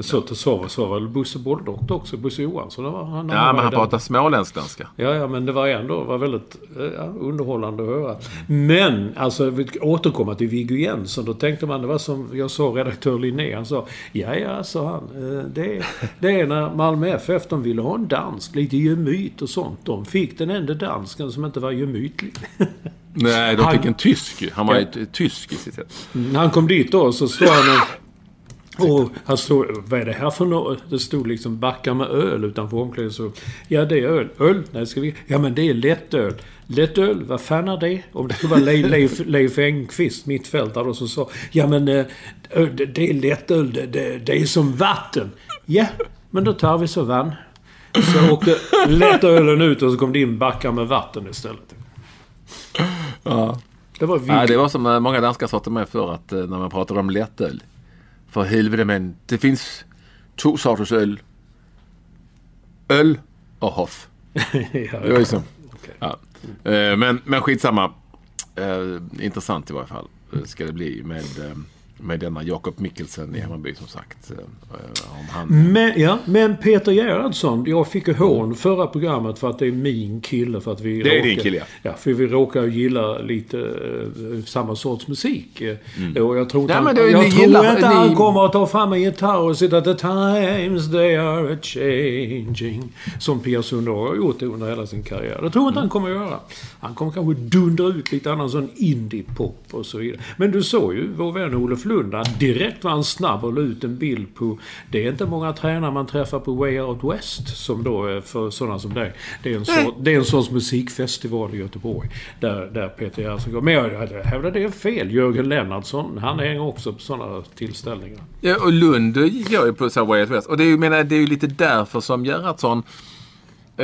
Så till så, så var väl Bosse Bolldoktor också. Bosse Johansson. Var, han, Ja, men han pratar småländsk danska. Ja, ja, men det var ändå var väldigt ja, underhållande att höra. Men, alltså, vi återkomma till Viggo Jensen. Då tänkte man, det var som jag sa redaktör Linné. Han sa, ja, ja, sa han. eh, Det, det är när Malmö FF, de ville ha en dansk, lite gemyt och sånt. De fick den enda dansken som inte var gemytlig. Nej, de Han- fick en tysk. Han var Ja. tysk i sitt sätt. Han kom dit då så stod han och, och han stod, vad är det här för något? Det stod liksom backar med öl utanför omklädningsrummet. Ja, det är öl. Öl? Nej, ska vi... Ja, men det är lättöl. Lättöl, vad fan är det? Om det var Leif, Leif, Leif Engqvist, mittfältare, som sa Ja, men eh, det, det är lättöl. Det, det, det är som vatten. Ja, men då tar vi så vann. Så åkte lättölen ut och så kom det in backar med vatten istället. Ja. Det var Nej, det var som eh, många danskar sa till mig för att eh, när man pratade om lättöl. För helvete men, det finns två sorters öl. Öl och hoff. ja, Det var ju så. Ja. Eh, Men, men skitsamma. Eh, intressant i varje fall. eh, Ska det bli med, med denna Jakob Mikkelsen i Hammarby som sagt. Eh, Om han... Men, ja, men Peter Gerhardsson, jag fick ju hån förra programmet för att det är min kille. För att vi Det är råkar, din kille, ja. för vi råkar gilla lite eh, samma sorts musik. Eh, Och jag tror inte, Nej, han, jag tror gillar- inte han ni- kommer att ta fram en gitarr och sitta The times they are changing. Som Pia Sundhage har gjort under hela sin karriär. Det tror jag inte han kommer att göra. Han kommer kanske dundra ut lite annan sån indie-pop och så vidare. Men du såg ju vår vän Olof Lund, direkt var han snabb och la ut en bild på... Det är inte många tränare man träffar på Way Out West, som då är för sådana som dig. Det är en, så, det är en sorts musikfestival i Göteborg, där, där Peter Gerhardsson går. Men jag hävdar det är fel. Jörgen Lennartsson, han hänger också på sådana tillställningar. Ja, och Lund gör ju på så Way Out West. Och det är ju, menar, det är ju lite därför som Gerhardsson Eh,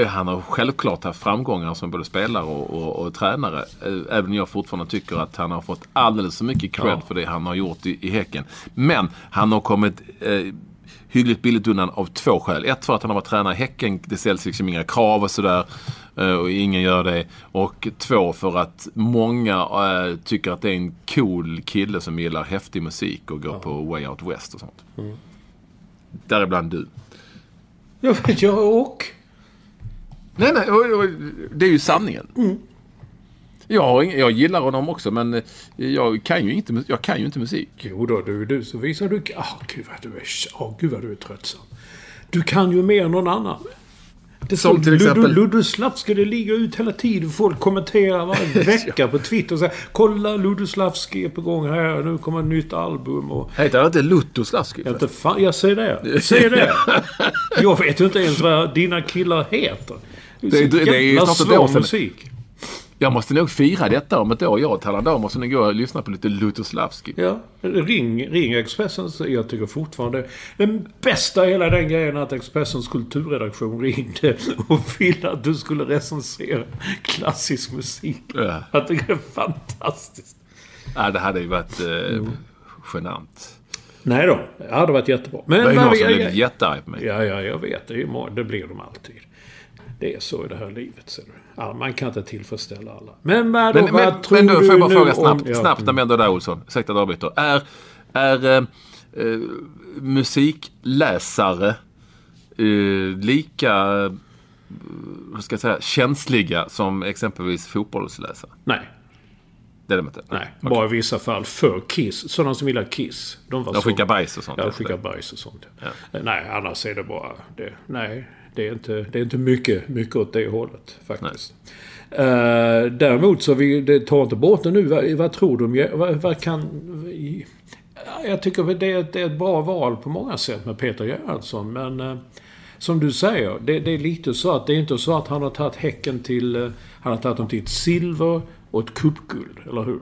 han har självklart haft framgångar som både spelare och, och, och, tränare. Eh, även om jag fortfarande tycker att han har fått alldeles för mycket cred ja. för det han har gjort i, i Häcken. Men han har kommit eh, hyggligt billigt undan av två skäl. Ett för att han har varit tränare i Häcken. Det ställs liksom inga krav och sådär. Eh, och ingen gör det. Och två för att många äh, tycker att det är en cool kille som gillar häftig musik och går ja. på Way Out West och sånt. Mm. Däribland du. Jag vet, jag och? Nej, nej. Det är ju sanningen. Mm. Jag, jag gillar honom också men eh, jag kan ju inte, jag kan ju inte musik. Jo då, du, du så visar du... Ah, oh, gud vad du är... Oh, gud vad du är tröttsam. Du kan ju mer än någon annan. Det Som till exempel... Ludde Slavski, det ligger ut hela tiden. Folk kommenterar varje vecka på Twitter och säger Kolla Ludde Slavski är på gång här. Nu kommer ett nytt album. Och... Heter han inte Lutto Slavski? Jag, inte fan, jag säger det. Säger det. jag vet ju inte ens vad dina killar heter. Det, det, det är ju snart ett år sedan. musik. Jag måste nog fira detta om ett år. Jag och Tallandar måste nog gå och lyssna på lite Lutoslavski. Ja, ring, ring Expressen. Jag tycker fortfarande den bästa i hela den grejen att Expressens kulturredaktion ringde och ville att du skulle recensera klassisk musik. Ja. Jag tycker det är fantastiskt. Ja, det hade ju varit eh, mm. genant. Nej då, det hade varit jättebra. Men, det är någon som blev jättearg på mig. Ja, ja, jag vet. Det, är, det blir de alltid. Det är så i det här livet. Ser du. Ja, man kan inte tillfredsställa alla. Men, men, men, vad men, tror men då, får jag bara fråga snabbt, om, snabbt när vi ändå är där Olsson. Ursäkta att jag avbryter. Är, är äh, musikläsare äh, lika äh, vad ska jag säga, känsliga som exempelvis fotbollsläsare? Nej. Det är de inte? Nej, okay. bara i vissa fall. För Kiss. Sådana som gillar Kiss. De, var de skickar bajs och sånt? Ja, skickar bajs och sånt. Ja. Nej, annars är det bara... Det, nej, det är inte, det är inte mycket, mycket åt det hållet faktiskt. Uh, däremot så vi, det tar inte bort det nu. Vad, vad tror du? Vad, vad kan... Jag tycker det är, det är ett bra val på många sätt med Peter Göransson. Men uh, som du säger, det, det, är lite så att det är inte så att han har tagit Häcken till... Uh, han har tagit dem till ett silver och ett cupguld, eller hur?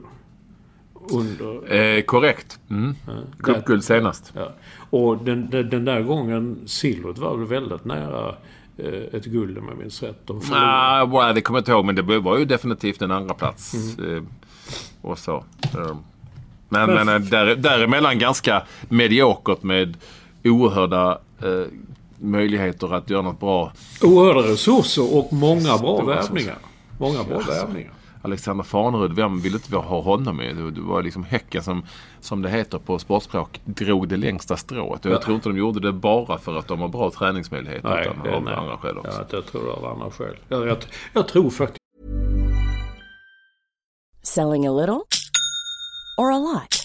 Under... Eh, korrekt. Mm. Ja, Cupguld senast. Ja. Och den, den, den, där gången, silvret var väl väldigt nära eh, ett guld om jag minns rätt. De nah, well, det kommer jag inte ihåg men det var ju definitivt en andra plats mm. eh, och så. Um, men, men, men där, däremellan ganska mediokert med oerhörda eh, möjligheter att göra något bra. Oerhörda resurser och många bra värvningar. Många bra värvningar. Alexander Farnerud, vem ville inte ha honom med? Det var liksom Häcken som, som det heter på sportspråk, drog det längsta strået. Och jag tror inte de gjorde det bara för att de har bra träningsmöjligheter. Nej, utan av nej. andra skäl också. Ja, jag tror det av andra skäl. Jag, jag, jag tror faktiskt... Selling a little or a lot?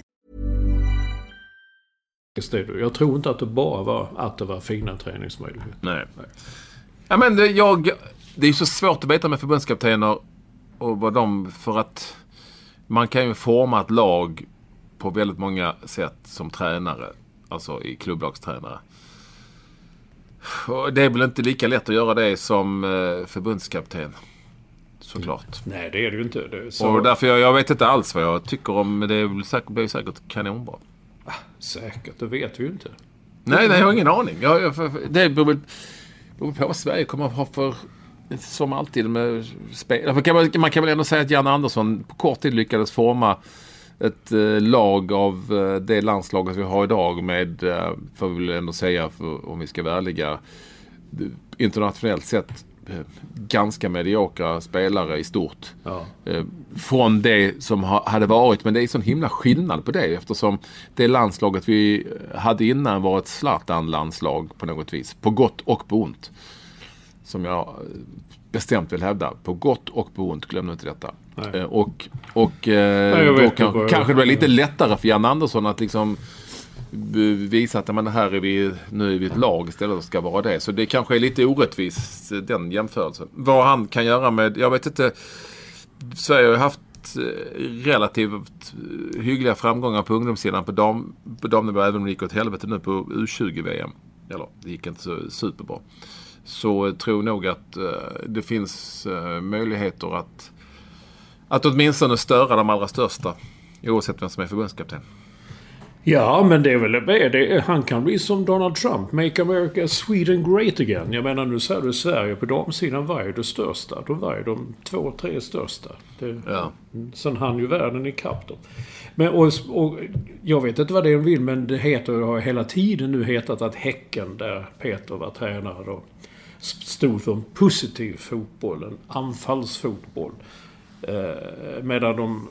Jag tror inte att det bara var att det var fina träningsmöjligheter. Nej. Ja, men det, jag, det är så svårt att veta med förbundskaptener och vad de... För att man kan ju forma ett lag på väldigt många sätt som tränare. Alltså i klubblagstränare. Och det är väl inte lika lätt att göra det som eh, förbundskapten. Såklart. Nej, det är det ju inte. Det så... Och därför jag, jag vet inte alls vad jag tycker om det. väl säkert, blir säkert kanonbra. Ah, säkert, det vet vi ju inte. Nej, nej, jag har ingen aning. Jag, jag, för- för- det beror väl beror på vad Sverige kommer att ha för... Som alltid med spel. Man kan, väl- man kan väl ändå säga att Jan Andersson på kort tid lyckades forma ett eh, lag av eh, det landslaget vi har idag med, eh, får vi väl ändå säga, för, om vi ska vara ärliga, internationellt sett ganska mediokra spelare i stort. Ja. Eh, från det som ha, hade varit. Men det är sån himla skillnad på det eftersom det landslaget vi hade innan var ett Zlatan-landslag på något vis. På gott och på ont. Som jag eh, bestämt vill hävda. På gott och på ont, glöm inte detta. Nej. Eh, och och eh, jag då kan, kanske det blir lite lättare för Jan Andersson att liksom visa att men här är vi, nu är vi ett lag istället och ska vara det. Så det kanske är lite orättvist, eh, den jämförelsen. Vad han kan göra med, jag vet inte. Sverige har ju haft eh, relativt eh, hyggliga framgångar på ungdomssidan på, dam, på damnivå även om det gick åt helvete nu på U20-VM. Eller det gick inte så superbra. Så jag tror nog att det finns möjligheter att, att åtminstone störa de allra största. Oavsett vem som är förbundskapten. Ja, men det är väl det. han kan bli som Donald Trump. Make America Sweden Great Again. Jag menar, nu säger du Sverige på damsidan var ju det största. De var ju de två, tre största. Det, Ja. Sen hann ju världen ikapp dem. Men, och, och, jag vet inte vad det är vill, men det heter, har hela tiden nu hetat att Häcken, där Peter var tränare då, stod för en positiv fotboll, en anfallsfotboll. Eh, medan de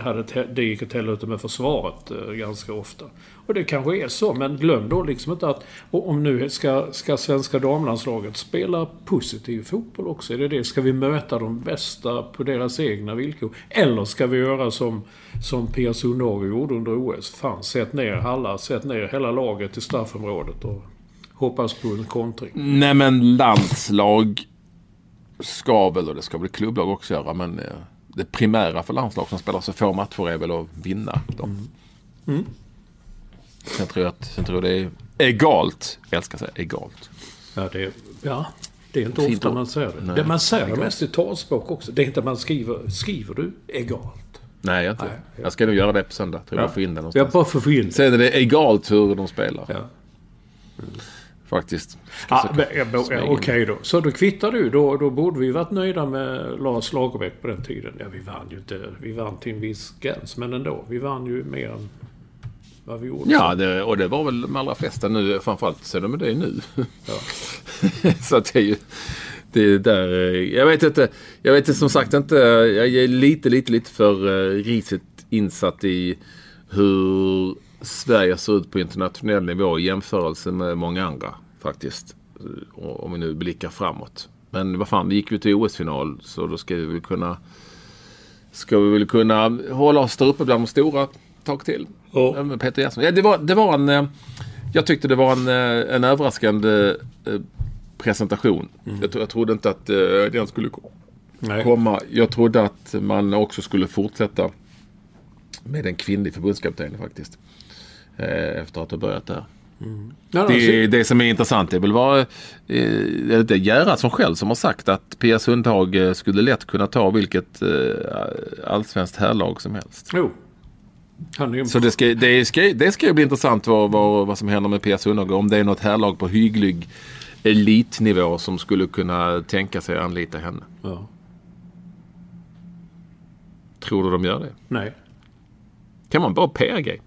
hade det gick åt helvete med försvaret eh, ganska ofta. Och det kanske är så, men glöm då liksom inte att om nu ska, ska svenska damlandslaget spela positiv fotboll också? Är det det? Ska vi möta de bästa på deras egna villkor? Eller ska vi göra som, som Pia Sundhage gjorde under OS? Fan, sätt ner alla, sätt ner hela laget i straffområdet och hoppas på en kontring. Nej men landslag ska väl, och det ska väl klubblag också göra, men eh, det primära för landslag som spelar så få matcher är väl att vinna dem. Mm. Sen tror jag att sen tror jag det är egalt. Jag älskar att säga egalt. Ja, det, ja, det är inte Fint ofta ord. man säger det. Nej. det man säger det mest i talspråk också. Det är inte man skriver. Skriver du egalt? Nej, jag, inte. Nej, ja. jag ska nog göra det på söndag. Tror jag Ja. bara få in det Jag någonstans. bara för att få in det. Sen är det egalt hur de spelar. Ja. Faktiskt. Ja, ja, ja. Okej då. Så då kvittar du. Då, då borde vi varit nöjda med Lars Lagerbäck på den tiden. Ja, vi vann ju inte. Vi vann till en viss gräns. Men ändå. Vi vann ju mer än vad vi gjorde. Ja, det, och det var väl de allra flesta nu. Framförallt så är de det nu. så att det är ju... Det är där, eh, jag vet inte. Jag vet som sagt inte. Jag är lite, lite, lite för uh, risigt insatt i hur Sverige ser ut på internationell nivå i jämförelse med många andra faktiskt. Eh, Om vi nu blickar framåt. Men vad fan, vi gick ju till OS-final så då ska vi väl kunna ska vi väl kunna hålla oss där uppe bland de stora tag till. Men Peter Jesper. Ja, det, var, det var en... eh, Jag tyckte det var en, eh, en överraskande presentation. Jag, tro- jag trodde inte att den skulle ko- Nej. komma. Jag trodde att man också skulle fortsätta med en kvinnlig förbundskapten faktiskt. Efter att ha börjat där. Ja, Det, det som är intressant är väl vad eh, det är Gerhardsson själv som har sagt att Pia Sundhage eh, skulle lätt kunna ta vilket eh, allsvenskt herrlag som helst. Jo. Är. Så det ska, det ska, det ska ju bli intressant vad, vad, vad som händer med Pia Sundhage. Om det är något härlag på hygglig elitnivå som skulle kunna tänka sig att anlita henne. Ja. Tror du de gör det? Nej. Kan man bara PR-grej?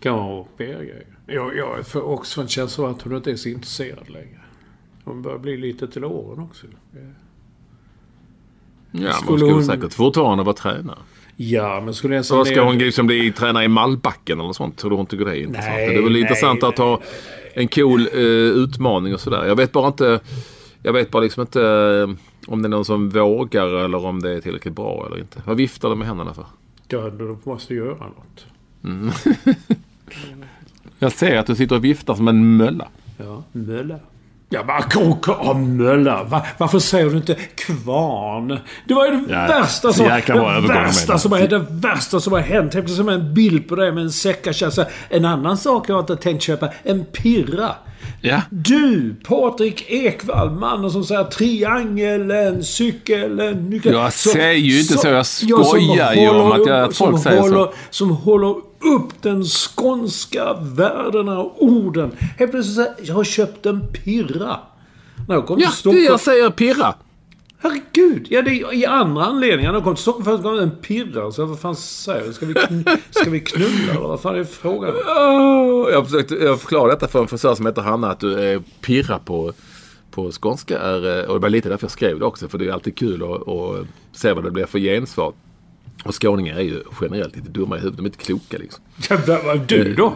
Kan vara PR-grejer. Jag, jag också en känsla av att hon inte är så intresserad längre. Hon börjar bli lite till åren också. Ja, Skulle hon skulle hon- säkert fortfarande vara tränare. Ja, men skulle jag Så ska hon liksom bli tränare i Mallbacken eller sånt? Tror du tycker det är intressant? Nej, det är väl nej, intressant att ha en cool eh, utmaning och sådär. Jag vet bara inte... Jag vet bara liksom inte eh, om det är någon som vågar eller om det är tillräckligt bra eller inte. Vad viftar du med händerna för? Ja, du måste göra något. Jag ser att du sitter och viftar som en mölla. Ja, mölla. Ja, men kom, kom, mölla. Va, varför säger du inte kvarn? Det var ju det Ja, värsta så som... det värsta som har, det värsta som har hänt. Helt plötsligt som en bild på dig med en säckakärra. En annan sak jag har inte tänkt köpa. En pirra. Ja. Du, Patrik Ekwall, mannen som säger triangeln, cykeln, nyckeln. Jag säger ju inte så, jag som skojar ju om att jag- att folk som säger så. håller, Som håller upp den skånska värdena och orden. Helt plötsligt säger jag har köpt en pirra. När jag kom Ja, till det Stockholm. jag säger pirra. Herregud! Ja, det är i andra anledningar. När jag kom till Stockholm första gången en pirra. Så vad fan säger jag? Ska vi, ska vi knulla eller vad fan är frågan? Jag försökte jag förklarade detta för en frisör som heter Hanna att du är pirra på, på skånska. Är, eh, och det var lite därför jag skrev det också. För det är alltid kul att, att se vad det blir för gensvar. Och skåningar är ju generellt lite dumma i huvudet. De är inte kloka liksom. Ja, Du då?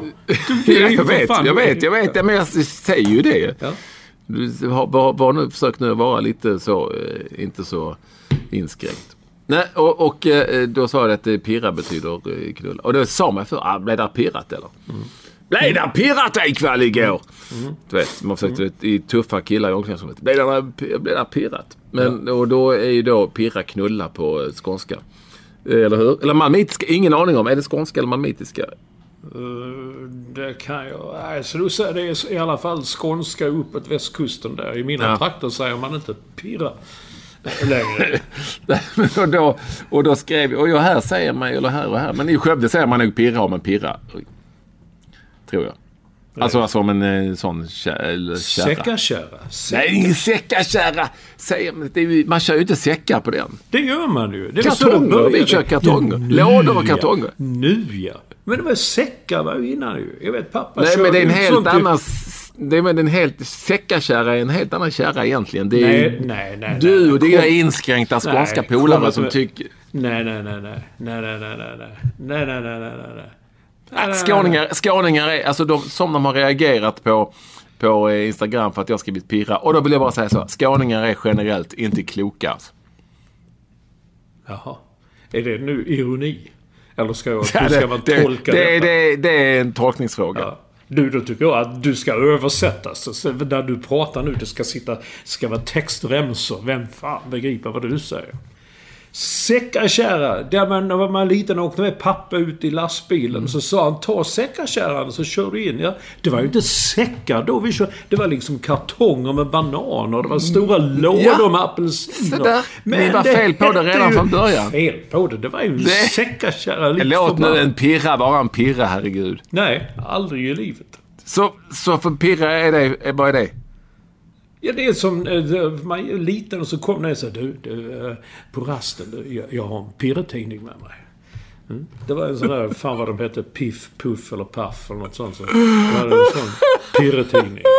Du jag vet, jag vet, jag vet. Ja, Men jag säger ju det. Ja. Var, var nu, försök nu vara lite så, eh, inte så inskränkt. Nej, och, och eh, då sa jag att eh, pirra betyder eh, knulla. Och då sa man för, ah, blev det pirrat eller? Blev det pirrat ikväll igår? Du vet, man försökte i tuffa killar i omklädningsrummet. Blev det, pirrat? Men och då är ju då pirra knulla på eh, skånska. Eh, Eller hur? Eller malmitiska, ingen aning om. Är det skånska eller malmitiska? Eh, Det kan jag... Nej, så du säger det är i alla fall skånska uppåt västkusten där. I mina Ja. trakter säger man inte pirra längre. och, då, och då skrev jag, och här säger man eller här och här. Men i Skövde säger man nog pirra om en pirra. Tror jag. Alltså, alltså om en eh, sån kärra. Säckakärra. Nej, ingen säckakärra. Man- kör ju inte säckar på den. Det gör man ju. Det Kartonger, vi kör kartonger. Ja, Lådor och kartonger. Ja. Nu ja. Men det var säckar var ju innan ju. Jag vet pappa Nej, men det är en helt annan... Det är en helt... Säckakärra är en helt annan kärra egentligen. Det är Nej, ju nej, nej. du nej. och dina inskränkta skånska Nej, polare som tycker... Nej, nej, nej, nej. Nej, nej, nej, nej, nej. Nej, nej, nej, nej, nej, Skåningar, skåningar är, alltså de, som de har reagerat på, på eh, Instagram för att jag har skrivit pirra. Och då vill jag bara säga så. Skåningar är generellt inte kloka. Jaha. Är det nu ironi? Eller ska jag, Ja, hur ska det, man det, tolka det, det, det är en tolkningsfråga. Ja. Du, då tycker jag att du ska översättas. Så när du pratar nu, det ska sitta... ska vara textremsor. Vem fan begriper vad du säger? Säckakärra. Där man, när man var liten och åkte med pappa ut i lastbilen. Så sa han ta säckakärran så kör du in. Ja, det var ju inte säckar då vi körde. Det var liksom kartonger med bananer. Det var stora lådor med apelsiner. Så där. Ni var fel på det redan från början. Fel på det. Det var ju en Det- säckakärra. lite Låt nu en pirra vara en pirra, herregud. Nej, aldrig i livet. Så, så för pirra är det, är, är det? Ja, det är som... eh, Man är liten och så kommer det här, du, du, eh, på rasten, du, jag, jag har en pirretidning med mig. Mm. Det var en sån där, fan vad de hette, Piff, Puff eller Paff eller något sånt. Så. Det var en sån pirretidning.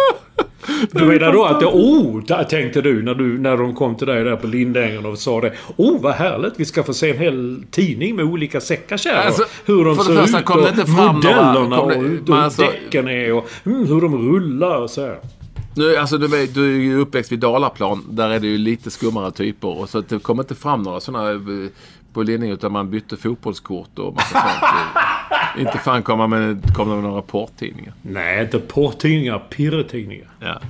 Du menar då att det, oh, där tänkte du när, du när de kom till dig där på Lindängen och sa det. Oh, vad härligt, vi ska få se en hel tidning med olika säckakärror. Alltså, hur de ser ut och några- modellerna det- och hur alltså- däcken är och mm, hur de rullar och så här. Nu, alltså, du, du är ju uppväxt vid Dalaplan. Där är det ju lite skummare typer. Och så det kom inte fram några sådana eh, på linjen utan man bytte fotbollskort och massa sånt. Inte fan kom man med, kom med några porrtidningar. Nej, inte porrtidningar, pirretidningar. Ja.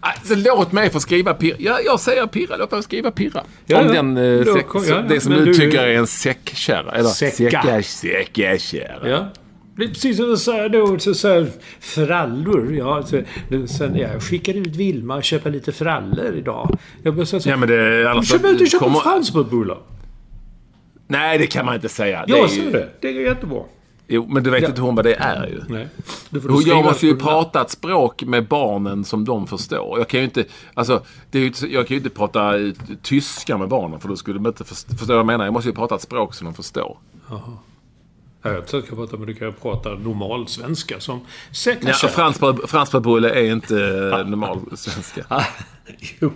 Alltså, låt mig få skriva pirra. Ja, jag säger pirra. Låt mig skriva pirra. Ja, Om ja. den, eh, kom- ja, det som du, tycker är en säckkärra. Eller Säcka. säcka- Säckakärra. Ja. Det är precis som du säger då, så, så här, frallor. Ja, så, det- sen, jag skickade ut Vilma och köpa lite frallor idag. Jag bara så, så, Ja, men det... Alltså, Köp ut och köp kommer- franskbrödbullar. Nej, det kan man inte säga. Det Jag är sa ju- det. Det är jättebra. Jo, men du vet Ja. inte hon vad det är ju. Nej. Får du jag måste ju prata ett språk med barnen som de förstår. Jag kan ju inte, alltså, det är ju, inte- jag kan ju inte prata eh, tyska med barnen för då skulle de inte förstå, förstå vad jag menar. Jag måste ju prata ett språk som de förstår. Ja, Jag tänker på att du kan prata normal svenska som Ja, säkerkärr. franskbröd, franskbrödbulle är inte eh, normal svenska. jo.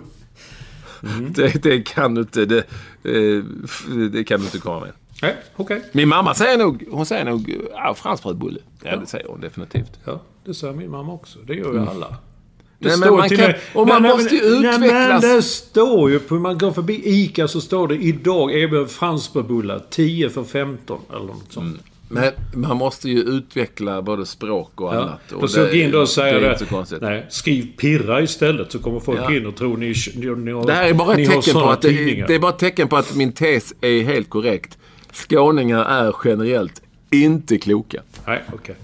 Det, det kan du inte. Det, eh, det kan du inte komma med. Nej, okej. Min mamma säger nog, hon säger nog ja, franskbrödbulle. Ja, det säger hon definitivt. Ja, det säger min mamma också. Det gör ju alla. Det Nej, står man till kan- och med- och man Nej, måste ju utvecklas. Nej, men det står ju på... Man går förbi ICA så står det idag erbjuder franskbrödbullar 10 för 15 eller något sånt. Mm. Men man måste ju utveckla både språk och Ja. annat. Och gå in då och säga det. är inte så konstigt. Nej, skriv pirra istället så kommer folk Ja. in och tror ni, ni, ni har Det här är bara ett tecken på att det, är bara tecken på att min tes är helt korrekt. Skåningar är generellt inte kloka. Nej, okej.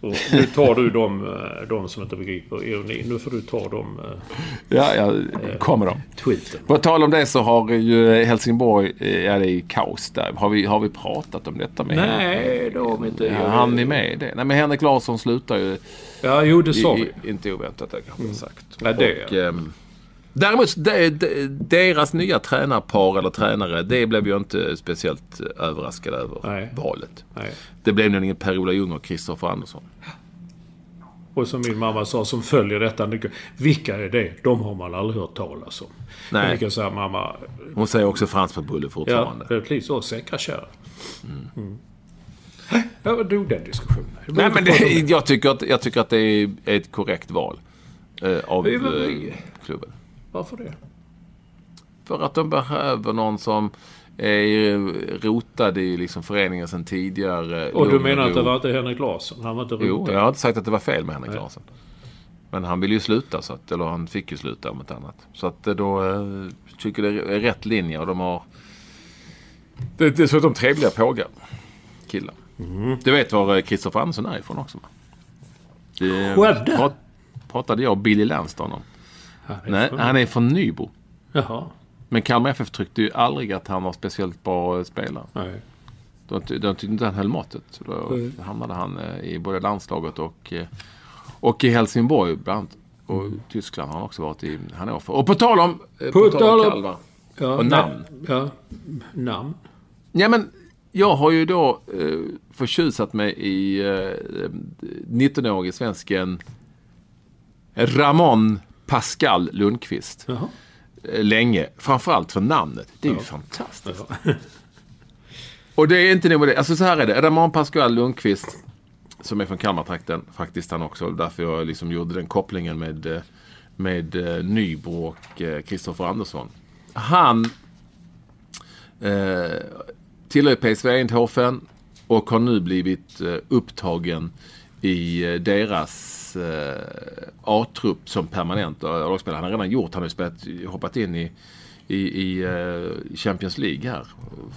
Och Nu tar du de, eh, de som inte begriper ironi. Nu får du ta de uh, Ja, ja, kommer de. tweeten. På tal om det så har ju Helsingborg, eh, ja det är kaos där. Har vi, har vi pratat om detta med Nej, de har inte... Ja, han är med i det. Nej men Henrik Larsson slutar ju Ja, jo det sa vi. inte oväntat det kanske jag sagt. Ja, det Och, ehm, Däremot, de, de, deras nya tränarpar eller tränare, det blev jag inte speciellt överraskad över Nej. valet. Nej. Det blev nämligen Per-Ola Ljung och Kristoffer Andersson. Och som min mamma sa som följer detta. mycket, Vilka är det? De har man aldrig hört talas om. Nej. Kan säga mamma. Hon säger också Frans på bulle Ja, fortfarande. det är lite så. Säkra kärr. Mm. Jag dog den diskussionen. Nej, men det, jag, tycker att, jag tycker att det är ett korrekt val eh, av eh, klubben. Varför det? För att de behöver någon som är rotad i liksom föreningen sedan tidigare. Och du menar att det var inte Henrik Larsson? Han var inte Jo, rotad? jag har inte sagt att det var fel med Henrik Nej. Larsson. Men han ville ju sluta, så att, eller han fick ju sluta om ett annat. Så att eh, då eh, tycker det är rätt linje och de har... Det är dessutom trevliga pågar. Killar. Mm. Du vet var Kristoffer Andersson är ifrån också va? Det Skövde? prat, pratade jag och Billy Lanston om. Han är Nej, från- han är från Nybro. Jaha. Men Kalmar FF tryckte ju aldrig att han var speciellt bra spelare. Nej. De, de tyckte inte han höll måttet. Så då Mm. hamnade han eh, i både landslaget och, eh, och i Helsingborg bland annat. Och Tyskland har han också varit i Hannover. Och på tal om, eh, på På tal om kalvar. Ja, Och nej. namn. Ja, namn. Ja, men jag har ju då eh, förtjusat mig i eh, 19-årige svensken Ramon Pascal Lundqvist. Jaha. Eh, Länge. Framförallt för namnet. Det är ju fantastiskt. Ja. Och det är inte nog med det. Alltså så här är det. Ramon Pascual Lundqvist, som är från Kalmartrakten, faktiskt han också. Därför jag liksom gjorde den kopplingen med, eh, med eh, Nybro och Kristoffer Andersson. Han eh, tillhör PSV Eindhoven och har nu blivit upptagen i eh, deras eh, A-trupp som permanent eh, lagspelare. Han har redan gjort, han har spelat, hoppat in i i, i eh, Champions League här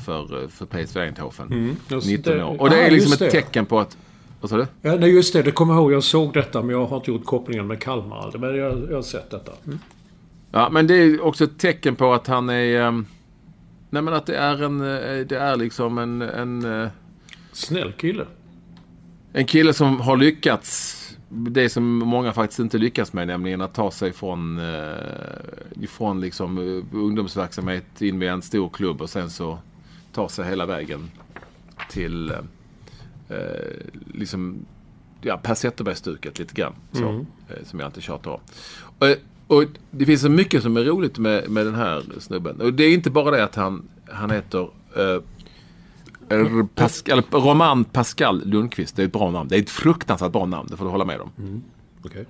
för, för PSV Eindhoven. just 19 det. år. Och det är liksom ett det. tecken på att... Vad sa du? Ja, nej, just det. Det kommer jag ihåg. Jag såg detta men jag har inte gjort kopplingen med Kalmar aldrig. Men jag, jag har sett detta. Mm. Ja, men det är också ett tecken på att han är... ehm, nej, men att det är en... eh, Det är liksom en... En, eh, Snäll kille. En kille som har lyckats. Det som många faktiskt inte lyckas med, nämligen att ta sig från, eh, ifrån liksom, eh, ungdomsverksamhet in med en stor klubb och sen så ta sig hela vägen till eh, eh, liksom, ja, Per Zetterberg-stuket lite grann. Så, eh, som jag inte tjatar om. Och, och det finns så mycket som är roligt med, med den här snubben. Och det är inte bara det att han, han heter eh, Pascal, Roman Pascal Lundqvist. Det är ett bra namn. Det är ett fruktansvärt bra namn, det får du hålla med om. Okej.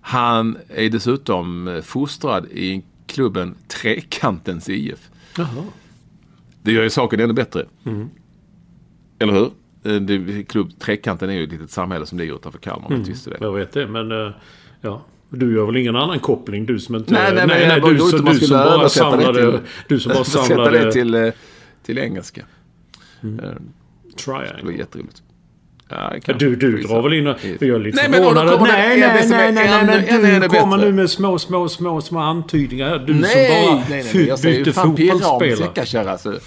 Han är dessutom fostrad i klubben Trekantens IF. Jaha. Det gör ju saken ännu bättre. Eller hur? Eh, Det, klubb Trekanten är ju ett litet samhälle som ligger utanför Kalmar, du visste det. Jag vet det, men... eh, Ja. Du gör väl ingen annan koppling? Du som inte... Nej, nej, men jag bara du, som, du som bara samlade... till- Du som bara samlade... det till, eh, till engelska. Eh, Det var Triangle. jätteroligt. Ja, Du, du drar väl in och... Jag är lite Nej, men förvånad. det- nej, det nej, nej, nej, nej, ännu Du kommer nu med små, små, små, små antydningar. Du Nej, som bara nej, nej, fy- nej. Jag säger ju bytte fotbollsspelare. Alltså.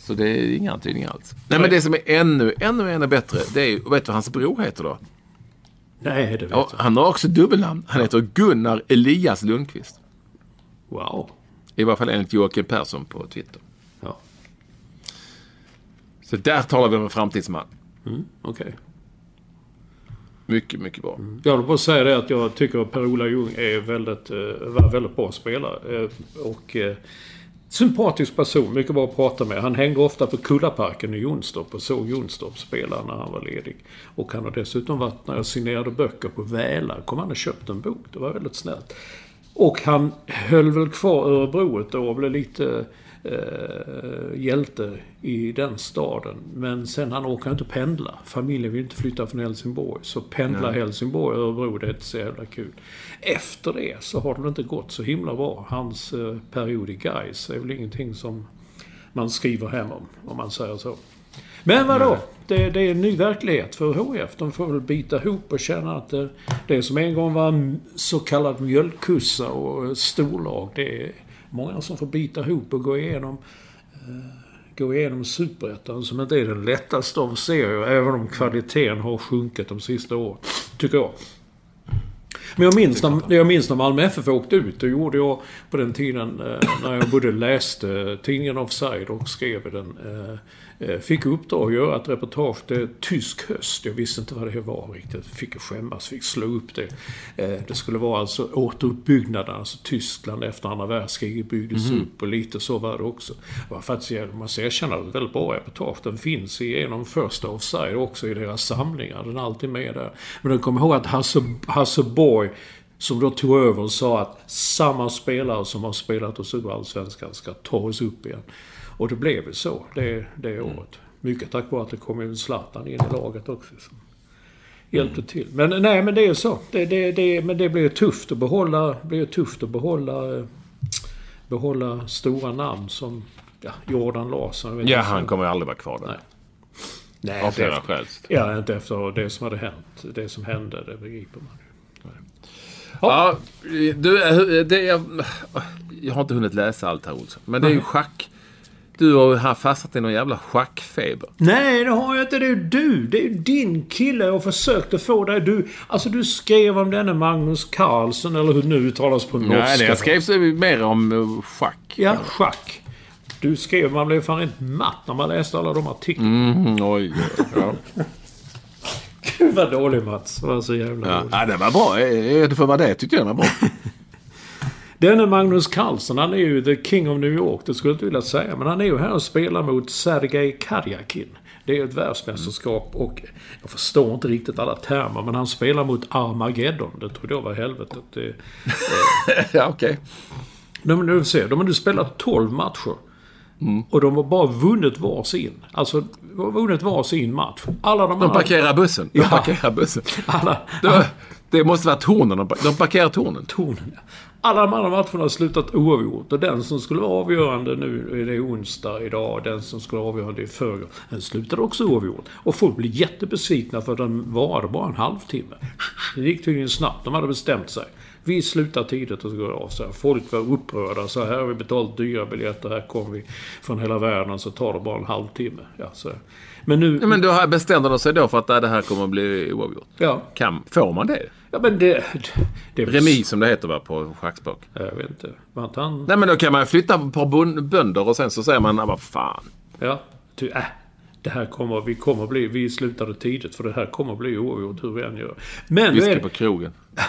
Så det är inga antydningar alls. Nej, men det som är ännu, ännu, ännu bättre, det är ju, vet du vad hans bror heter då? Nej, det vet Ja, jag. han har också dubbelnamn. Han heter Gunnar Elias Lundqvist. Wow. I varje fall enligt Joakim Persson på Twitter. Så där talar vi om en framtidsman. Mm, Okej. Mycket, mycket bra. Jag vill bara säga det att jag tycker att Per-Ola Ljung är väldigt, eh, var väldigt bra spelare. Eh, och eh, sympatisk person, mycket bra att prata med. Han hängde ofta på Kullaparken i Jonstorp och såg Jonstorp spela när han var ledig. Och han har dessutom varit, när jag signerade böcker på Väla, kom han och köpte en bok. Det var väldigt snällt. Och han höll väl kvar Örebro ett år och blev lite eh, hjälte i den staden. Men sen han åker inte pendla. Familjen vill inte flytta från Helsingborg. Så pendla Helsingborg och Örebro, det är inte så jävla kul. Efter det så har det inte gått så himla bra. Hans eh, period i Gais är väl ingenting som man skriver hem om, om man säger så. Men vadå? Det, det är en ny verklighet för HF. De får väl bita ihop och känna att det, det som en gång var en så kallad mjölkkussa och storlag, det är många som får bita ihop och gå igenom eh, gå igenom Superettan som inte är den lättaste av serier, även om kvaliteten har sjunkit de sista åren. Tycker jag. Men jag minns, när, jag minns när Malmö FF åkte ut. Då gjorde jag på den tiden eh, när jag både läste tidningen Offside och skrev i den. Eh, Eh, fick uppdrag att göra ett reportage. Det Tysk höst. Jag visste inte vad det var riktigt. Fick skämmas. Fick slå upp det. Eh, det skulle vara alltså återuppbyggnaden. Alltså Tyskland efter andra världskriget byggdes upp. Och lite så var det också. Det var faktiskt, jag måste erkänna, ett väldigt bra reportage. Den finns i en av de första Offside också i deras samlingar. Den är alltid med där. Men jag kommer ihåg att Hasse, Hasse Borg som då tog över och sa att samma spelare som har spelat oss ur Allsvenskan ska ta oss upp igen. Och det blev så det, det året. Mycket tack vare att det kom in Zlatan in i laget också. Som hjälpte till. Men nej, men det är så. Det, det, det, men det blir tufft att behålla, blir tufft att behålla, eh, behålla stora namn som ja, Jordan Larsson. Ja, han kommer aldrig vara kvar där. Nej. Nej, Av flera skäl. Ja, inte efter det som hade hänt. Det som hände, det begriper man ju. Ja, du, eh, det, jag, jag har inte hunnit läsa allt här Olsson. Men det är ju schack. Du har ju här fastnat i någon jävla schackfeber. Nej, det har jag inte. Det är du. Det är din kille jag försökte få dig. Du, alltså du skrev om denne Magnus Carlsen, eller hur nu uttalas på norska. Nej, det jag skrev så mer om eh, schack. Ja, schack. Du skrev, man blev fan rent matt när man läste alla de artiklarna. Mm, oj, ja. Gud vad dålig Mats. Det var så jävla Ja. dålig. ja, det var bra. Eh, Det får vara det tyckte jag. Det var bra. Denne Magnus Carlsen, han är ju the king of New York. Det skulle jag inte vilja säga. Men han är ju här och spelar mot Sergej Karjakin. Det är ett världsmästerskap och jag förstår inte riktigt alla termer. Men han spelar mot Armageddon. Det trodde jag var helvetet. Det, ja, okej. de, nu ser, de har nu spelat 12 matcher. Och de har bara vunnit varsin. Alltså, de har vunnit varsin match. Alla de, De andra- parkerar bussen. De Ja. parkerar bussen. Alla, Det, det måste vara tornen. De, de parkerar tornen. tonen. Alla de andra matcherna har slutat oavgjort. Och den som skulle vara avgörande nu, det är onsdag idag, och den som skulle vara avgörande i förrgår, den slutade också oavgjort. Och folk blev jättebesvikna för den varade bara en halvtimme. Det gick tydligen snabbt. De hade bestämt sig. Vi slutar tidigt och så går det av. Så här. Folk var upprörda. Så här har vi betalt dyra biljetter. Här kommer vi från hela världen. Så tar det bara en halvtimme. Ja, så. här. Men nu... Ja, men då har- bestämde de sig då för att äh, det här kommer att bli oavgjort. Ja, Kan, får man det? ja men det... det Remis som det heter va, på schackspråk. Jag vet inte. Var inte han... Nej men då kan man flytta på bön- bönder och sen så säger man, "Ah, vad fan. Ja, ty, äh, det här kommer, vi kommer bli, vi slutade tidigt för det här kommer bli oavgjort hur vi än gör. Men Whisky är, på krogen.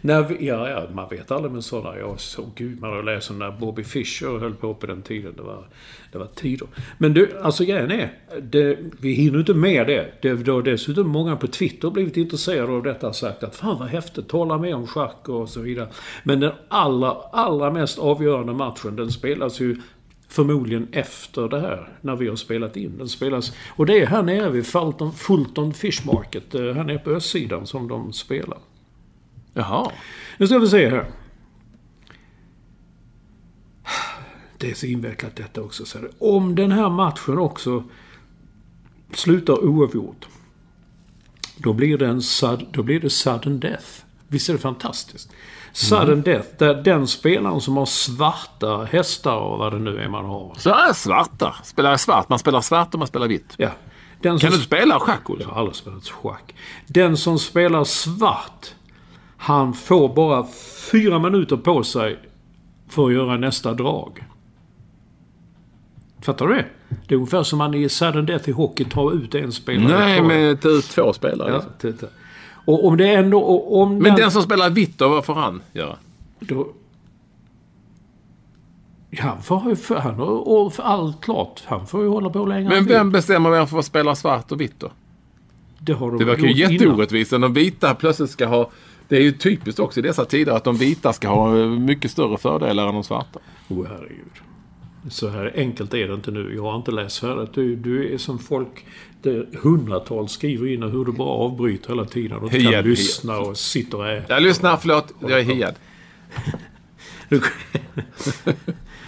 när vi, ja, ja, man vet aldrig med sådana. Jag såg gud, man har läst om när Bobby Fischer höll på på den tiden. Det var, det var tider. Men du, alltså grejen är, det, vi hinner inte med det. Det har dessutom många på Twitter blivit intresserade av detta och sagt att fan vad häftigt, tala med om schack och så vidare. Men den allra, allra mest avgörande matchen, den spelas ju Förmodligen efter det här, när vi har spelat in. Den spelas... Och det är här nere vid Fulton, Fulton Fish Market, eh, här nere på östsidan, som de spelar. Jaha. Nu ska vi se här. Det är så invecklat detta också. Så. Om den här matchen också slutar oavgjort. Då blir det, en sud, då blir det sudden death. Visst är det fantastiskt? Sudden death, där den spelaren som har svarta hästar och vad det nu är man har. Så är svarta. Spelar svart. Man spelar svart och man spelar vitt. Ja. Den Kan som du spela schack Jag Olsson? har aldrig spelat schack. Den som spelar svart, han får bara fyra minuter på sig för att göra nästa drag. Fattar du det? Det är ungefär som man i sudden death i hockey tar ut en spelare. Nej, men ta ut två spelare. Ja, liksom. titta. Och om det ändå... Om Men den som spelar vitt då, vad får han göra? Då, han får Han har allt klart. Han får ju hålla på länge Men vem bestämmer vem som får spela svart och vitt då? Det har de Det verkar ju jätteorättvist när de vita plötsligt ska ha... Det är ju typiskt också i dessa tider att de vita ska ha eh, mycket större fördelar än de svarta. Åh herregud. Så här enkelt är det inte nu. Jag har inte läst färdigt. Du, du är som folk... Hundratals skriver in hur du bara avbryter hela tiden. Och Hiad, kan hiad. lyssna och sitter och äter. Jag lyssnar, förlåt. Jag är hiad.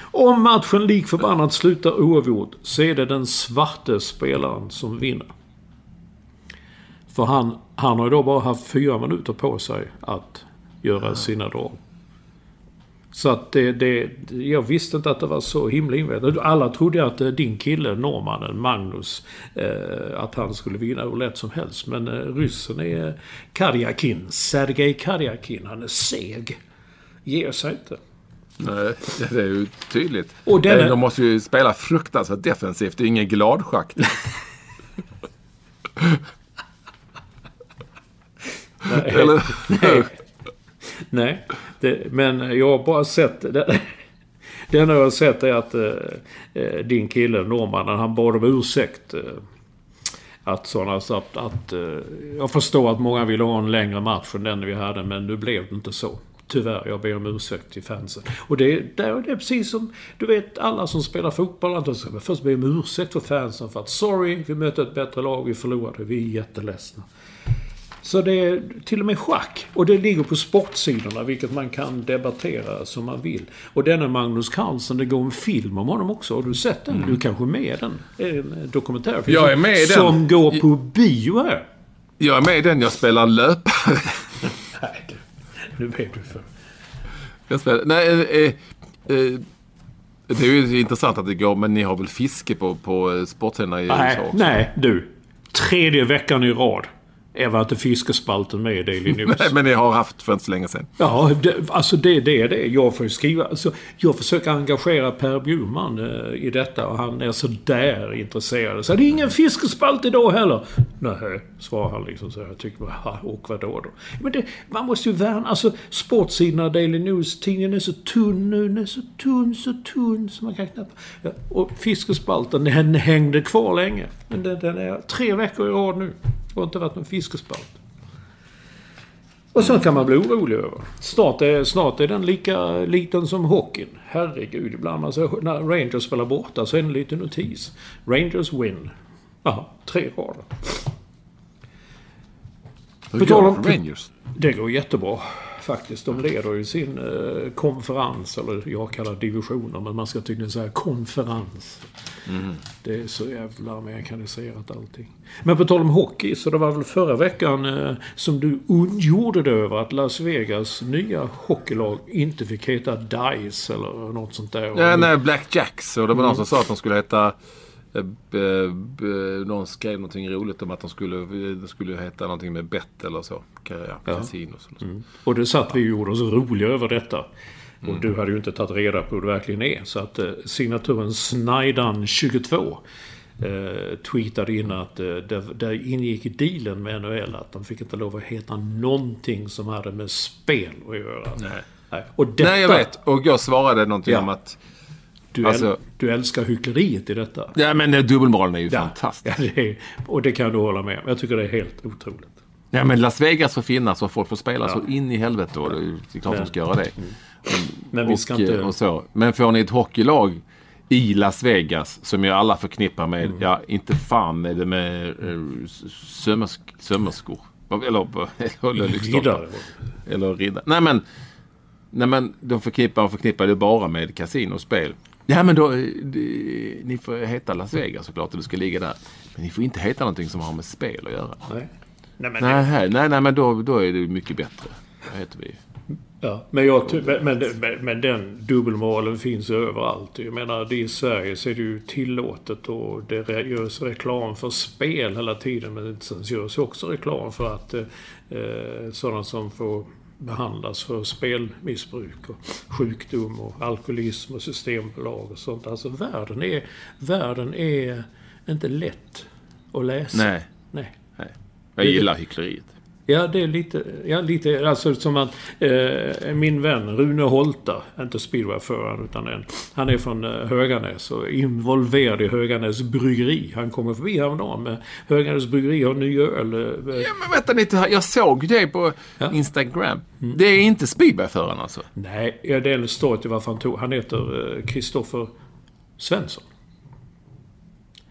Om matchen lik förbannat slutar oavgjort så är det den svarte spelaren som vinner. För han, han har ju då bara haft fyra minuter på sig att göra sina drag. Så att det, det, jag visste inte att det var så himla invecklat. Alla trodde att eh, din kille, norrmannen Magnus, eh, att han skulle vinna hur lätt som helst. Men eh, ryssen är Karjakin, Sergej Karjakin. Han är seg. Ger sig inte. Nej, det är ju tydligt. Och den Eh, De måste ju spela fruktansvärt defensivt. Det är ingen gladschack. Eller? Nej. Nej. Det, men jag har bara sett... Det, det enda jag har sett är att eh, eh, din kille, norrmannen, han bad om ursäkt. Eh, att sådana, så att, att eh, jag förstår att många vill ha en längre match än den vi hade, men nu blev det inte så. Tyvärr, jag ber om ursäkt till fansen. Och det, det, är- precis som, du vet, alla som spelar fotboll, de ska först be om ursäkt för fansen för att sorry, vi mötte ett bättre lag, vi förlorade, vi är jätteledsna. Så det är till och med schack. Och det ligger på sportsidorna, vilket man kan debattera som man vill. Och denna Magnus Carlsen, det går en film om honom också. Har du sett den? Du är kanske med i den? Är en dokumentärfilm. Jag är med i den. Som går på bio här. Jag är med i den jag spelar löpare. Nej, du. Nu är du för... Jag spelar, nej, eh, eh, eh, det är ju intressant att det går, men ni har väl fiske på, på eh, sportscenerna i USA Nej, också? nej, du. Tredje veckan i rad är var inte fiskespalten med i Daily News. Nej, men ni har haft för inte så länge sedan. Ja, det, alltså det, det är det. Jag får skriva... Alltså, jag försöker engagera Per Bjurman eh, i detta och han är så där intresserad. Så det är ingen fiskespalt idag heller. Nej, svarar han liksom så. Jag tycker bara, "Ha, och vadå då? Men det, man måste ju värna... Alltså sportsidorna, Daily News, tidningen är så tunn nu. Den är så tunn, så tunn så man kan knappt... Ja, och fiskespalten, den hängde kvar länge. Men den, den är tre veckor i rad nu. Har inte varit någon fiskespalt. Och sånt kan man bli orolig över. Snart är, snart är den lika liten som hockeyn. Herregud, ibland ser, när Rangers spelar borta så är det en liten notis. Rangers win. Jaha, tre rader. Hur går det för Rangers? Det går jättebra faktiskt. De leder ju sin eh, konferens, eller jag kallar det divisioner, men man ska tydligen säga konferens. Det är så jävla amerikaniserat allting. Men på tal om hockey, så det var väl förra veckan eh, som du ondgjorde dig över att Las Vegas nya hockeylag inte fick heta DICE eller något sånt där. Ja, nej, Black Jacks. Och det var någon Mm. som sa att de skulle heta... eh, Någon skrev någonting roligt om att de skulle, de skulle heta någonting med bett eller så. Ja, Casinos eller så. Och det satt vi och gjorde oss roliga över detta. Och Mm. du hade ju inte tagit reda på hur det verkligen är. Så att eh, signaturen Snaidan22 eh, tweetade in att eh, det ingick i dealen med NHL att de fick inte lov att heta någonting som hade med spel att göra. Nej. Nej. Och detta, Nej, jag vet. Och jag svarade någonting Ja. om att... Du, Alltså- äl, du älskar hyckleriet i detta. Ja, men dubbelmoralen är ju fantastisk. Ja, det är, och det kan du hålla med om. Jag tycker det är helt otroligt. Ja, men Las Vegas får finnas och folk får spela så in i helvete. Och det är klart de ska göra det. Men vi ska och, inte... och så. Men får ni ett hockeylag i Las Vegas som ju alla förknippar med, Mm. ja inte fan är det med eh, sömmersk, sömmerskor. Eller, eller, eller. Eller riddare. Nej men, nej men de förknippar, förknippar det bara med kasinospel. Ja men då, eh, det- ni får heta Las Vegas såklart och det ska ligga där. Men ni får inte heta någonting som har med spel att göra. Nej. Nej, men Nej, här- nej, nej men då, då är det mycket bättre. Vad heter vi? Ja, men, jag, men, men, men- den dubbelmoralen finns överallt. Jag menar, det i Sverige så är det ju tillåtet och det görs reklam för spel hela tiden. Men sen görs också reklam för att eh, eh, sådana som får behandlas för spelmissbruk och sjukdom och alkoholism och systembolag och sånt. Alltså världen är, världen är inte lätt att läsa. Nej. Nej. Nej. Jag gillar hyckleriet. Ja, det är lite, ja, lite alltså som att eh, min vän Rune Holta, inte speedwayföraren utan en, han är från eh, Höganäs och involverad i Höganäs bryggeri. Han kommer förbi häromdagen med Höganäs bryggeri har ny öl. Eh, Ja, men vänta lite här. Jag såg det på Ja. Instagram. Det är inte speedwayföraren alltså? Nej, ja, det är en story till varför han tog. Han heter Kristoffer Svensson.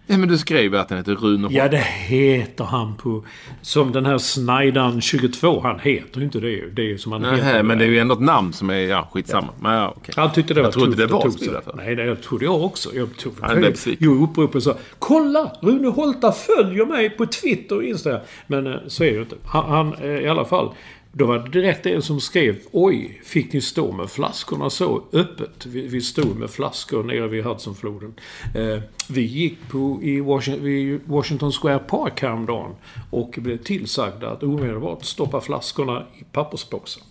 Ja, men du skrev att han heter Rune. Ja, det heter han på... Som den här Snaidan 22. Han heter ju inte det. Det är ju som han Nähä, heter. men det är ju ändå ett namn som är, ja, skitsamma. Men ja, okej. Han tyckte det var Jag trodde tufft det och var tog sig. speedwayförare. Nej, det jag trodde jag också. Jag tog, Han väldigt besviken. Jo, upprop och sa Kolla! Rune Holta följer mig på Twitter och Instagram. Men eh, så är det ju inte. Han, han eh, i alla fall. Då var det direkt en som skrev Oj, fick ni stå med flaskorna så öppet? Vi, vi stod med flaskor nere vid Hudsonfloden. Eh, vi gick på, i Washington, Washington Square Park häromdagen och blev tillsagda att omedelbart stoppa flaskorna i pappersboxen.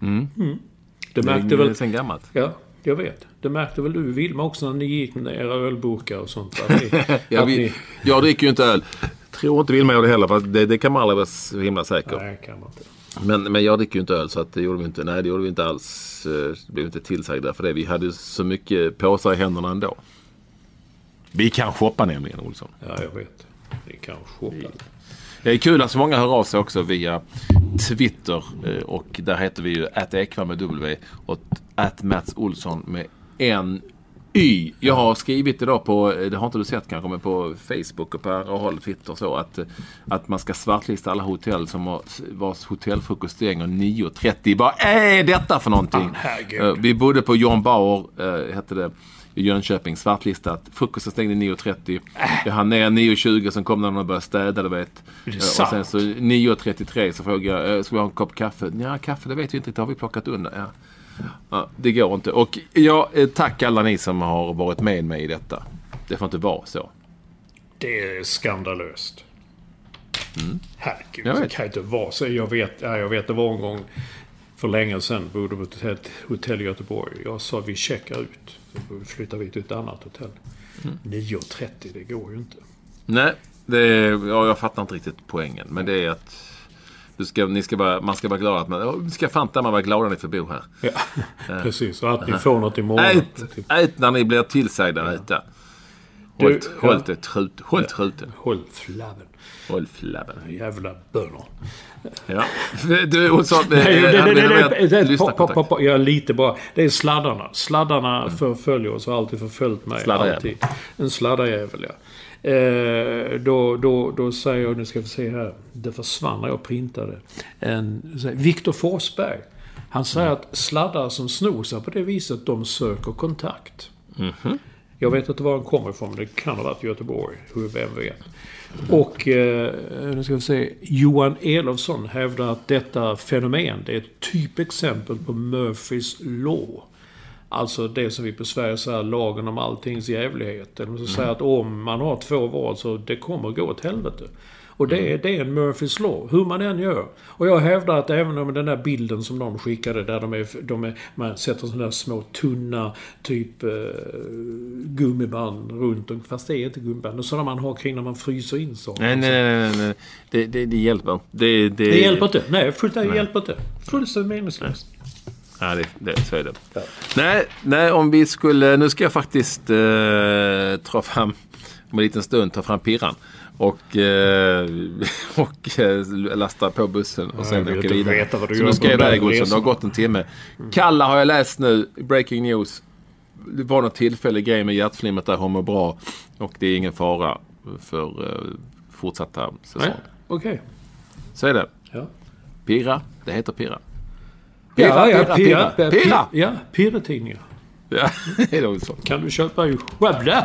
Mm. Det märkte det är väl... sen gammalt. Ja, jag vet. Det märkte väl du Vilma också när ni gick med era ölburkar och sånt. Ni, Ja, vi, ni, jag dricker ju inte öl. Tror inte Vilma gör det heller. Fast det, det kan man aldrig vara så himla säker. nej, kan man inte. Men, men jag dricker ju inte öl så att det gjorde vi inte. Nej, det gjorde vi inte alls. eh, Det blev inte tillsagda för det. Vi hade så mycket påsar i händerna ändå. Vi kan shoppa nämligen, Olsson. Ja, jag vet. Ni kan shoppa. Det är kul att så många hör av sig också via Twitter. eh, Och där heter vi ju @ekva med W och Mats Olsson med en Y. Jag har skrivit idag på, eh, det har inte du sett kanske, men på Facebook och på andra håll, Twitter så att, eh, att man ska svartlista alla hotell som har, vars hotellfrukost stänger 9.30. Vad är detta för någonting? Ah. Eh, Vi bodde på John Bauer, hette det, i Jönköping, svartlistat. Frukosten stängde 9.30. Jag hann ner 9.20, sen kom när de började städa, du vet. Det och sen så 9.33 så frågade jag, ska vi ha en kopp kaffe? Ja, kaffe det vet vi inte det har vi plockat undan. Ja. Ja, det går inte. Och ja, eh, tack alla ni som har varit med mig i detta. Det får inte vara så. Det är skandalöst. Herregud, Jag det vet. kan inte vara så. Jag vet, ja, jag vet det var en gång för länge sedan. Bodde på ett hotell- i Göteborg. Jag sa vi checkar ut. Så flyttar vi till ett annat hotell. 9.30, det går ju inte. Nej, det är, ja, jag fattar inte riktigt poängen. Men det är att du ska, ni ska vara, man ska vara glad att man... ja, ska fan ta mig vara glada att ni får bo här. Ja, precis. Och att ni får något imorgon. Ät, ät när ni blir tillsagda att äta. Håll, ja. håll, det trut, håll truten. Håll flabben. Håll flabben. Jävla bönor. Ja. Du Olsson, Nej, det, det, det, det, pa, på pa, pa, ja, lite bara. Det är sladdarna. Sladdarna förföljer oss och har alltid förföljt mig. Sladdarjävel. Alltid. En sladdarjävel, ja. Eh, då, då, då säger jag, nu ska vi se här. Det försvann när jag printade. En, Viktor Forsberg. Han säger att sladdar som snor sig på det viset, de söker kontakt. Jag vet inte var han kommer ifrån, men det kan ha varit Göteborg. Hur, vem vet. Och, eh, nu ska vi se. Johan Elofsson hävdar att detta fenomen, det är ett typexempel på Murphys law. Alltså det som vi på Sverige säger, lagen om alltings jävlighet. Eller man ska säga att om man har två val så det kommer gå åt helvete. Och det är, det är en Murphys law, hur man än gör. Och jag hävdar att även om den där bilden som de skickade där de är, de är, man sätter sådana där små tunna typ eh, gummiband runt om. Fast det är inte gummiband. Och sådana man har kring när man fryser in saker. Nej, nej, nej, nej. Det, det, det hjälper inte. Det, det, Det hjälper inte. Nej, fullt det hjälper inte. Fullständigt meningslöst. Ja, det, det, så är det. Nej, nej, om vi skulle... Nu ska jag faktiskt eh, ta fram, om en liten stund, ta fram pirran. Och, eh, och eh, lasta på bussen och sen åka vidare. Så nu ska jag iväg Olsson. Det har gått en timme. Kalla har jag läst nu. Breaking news. Det var någon tillfällig grej med hjärtflimret där hon mår bra. Och det är ingen fara för eh, fortsatta säsong. Nej, okej. Så är det. Ja. Pirra. Det heter pirra. Ja, ja, pirra, pirra. pirra. pirra. Ja, pirretidningar. Ja, det är Olsson. Kan du köpa i Skövde?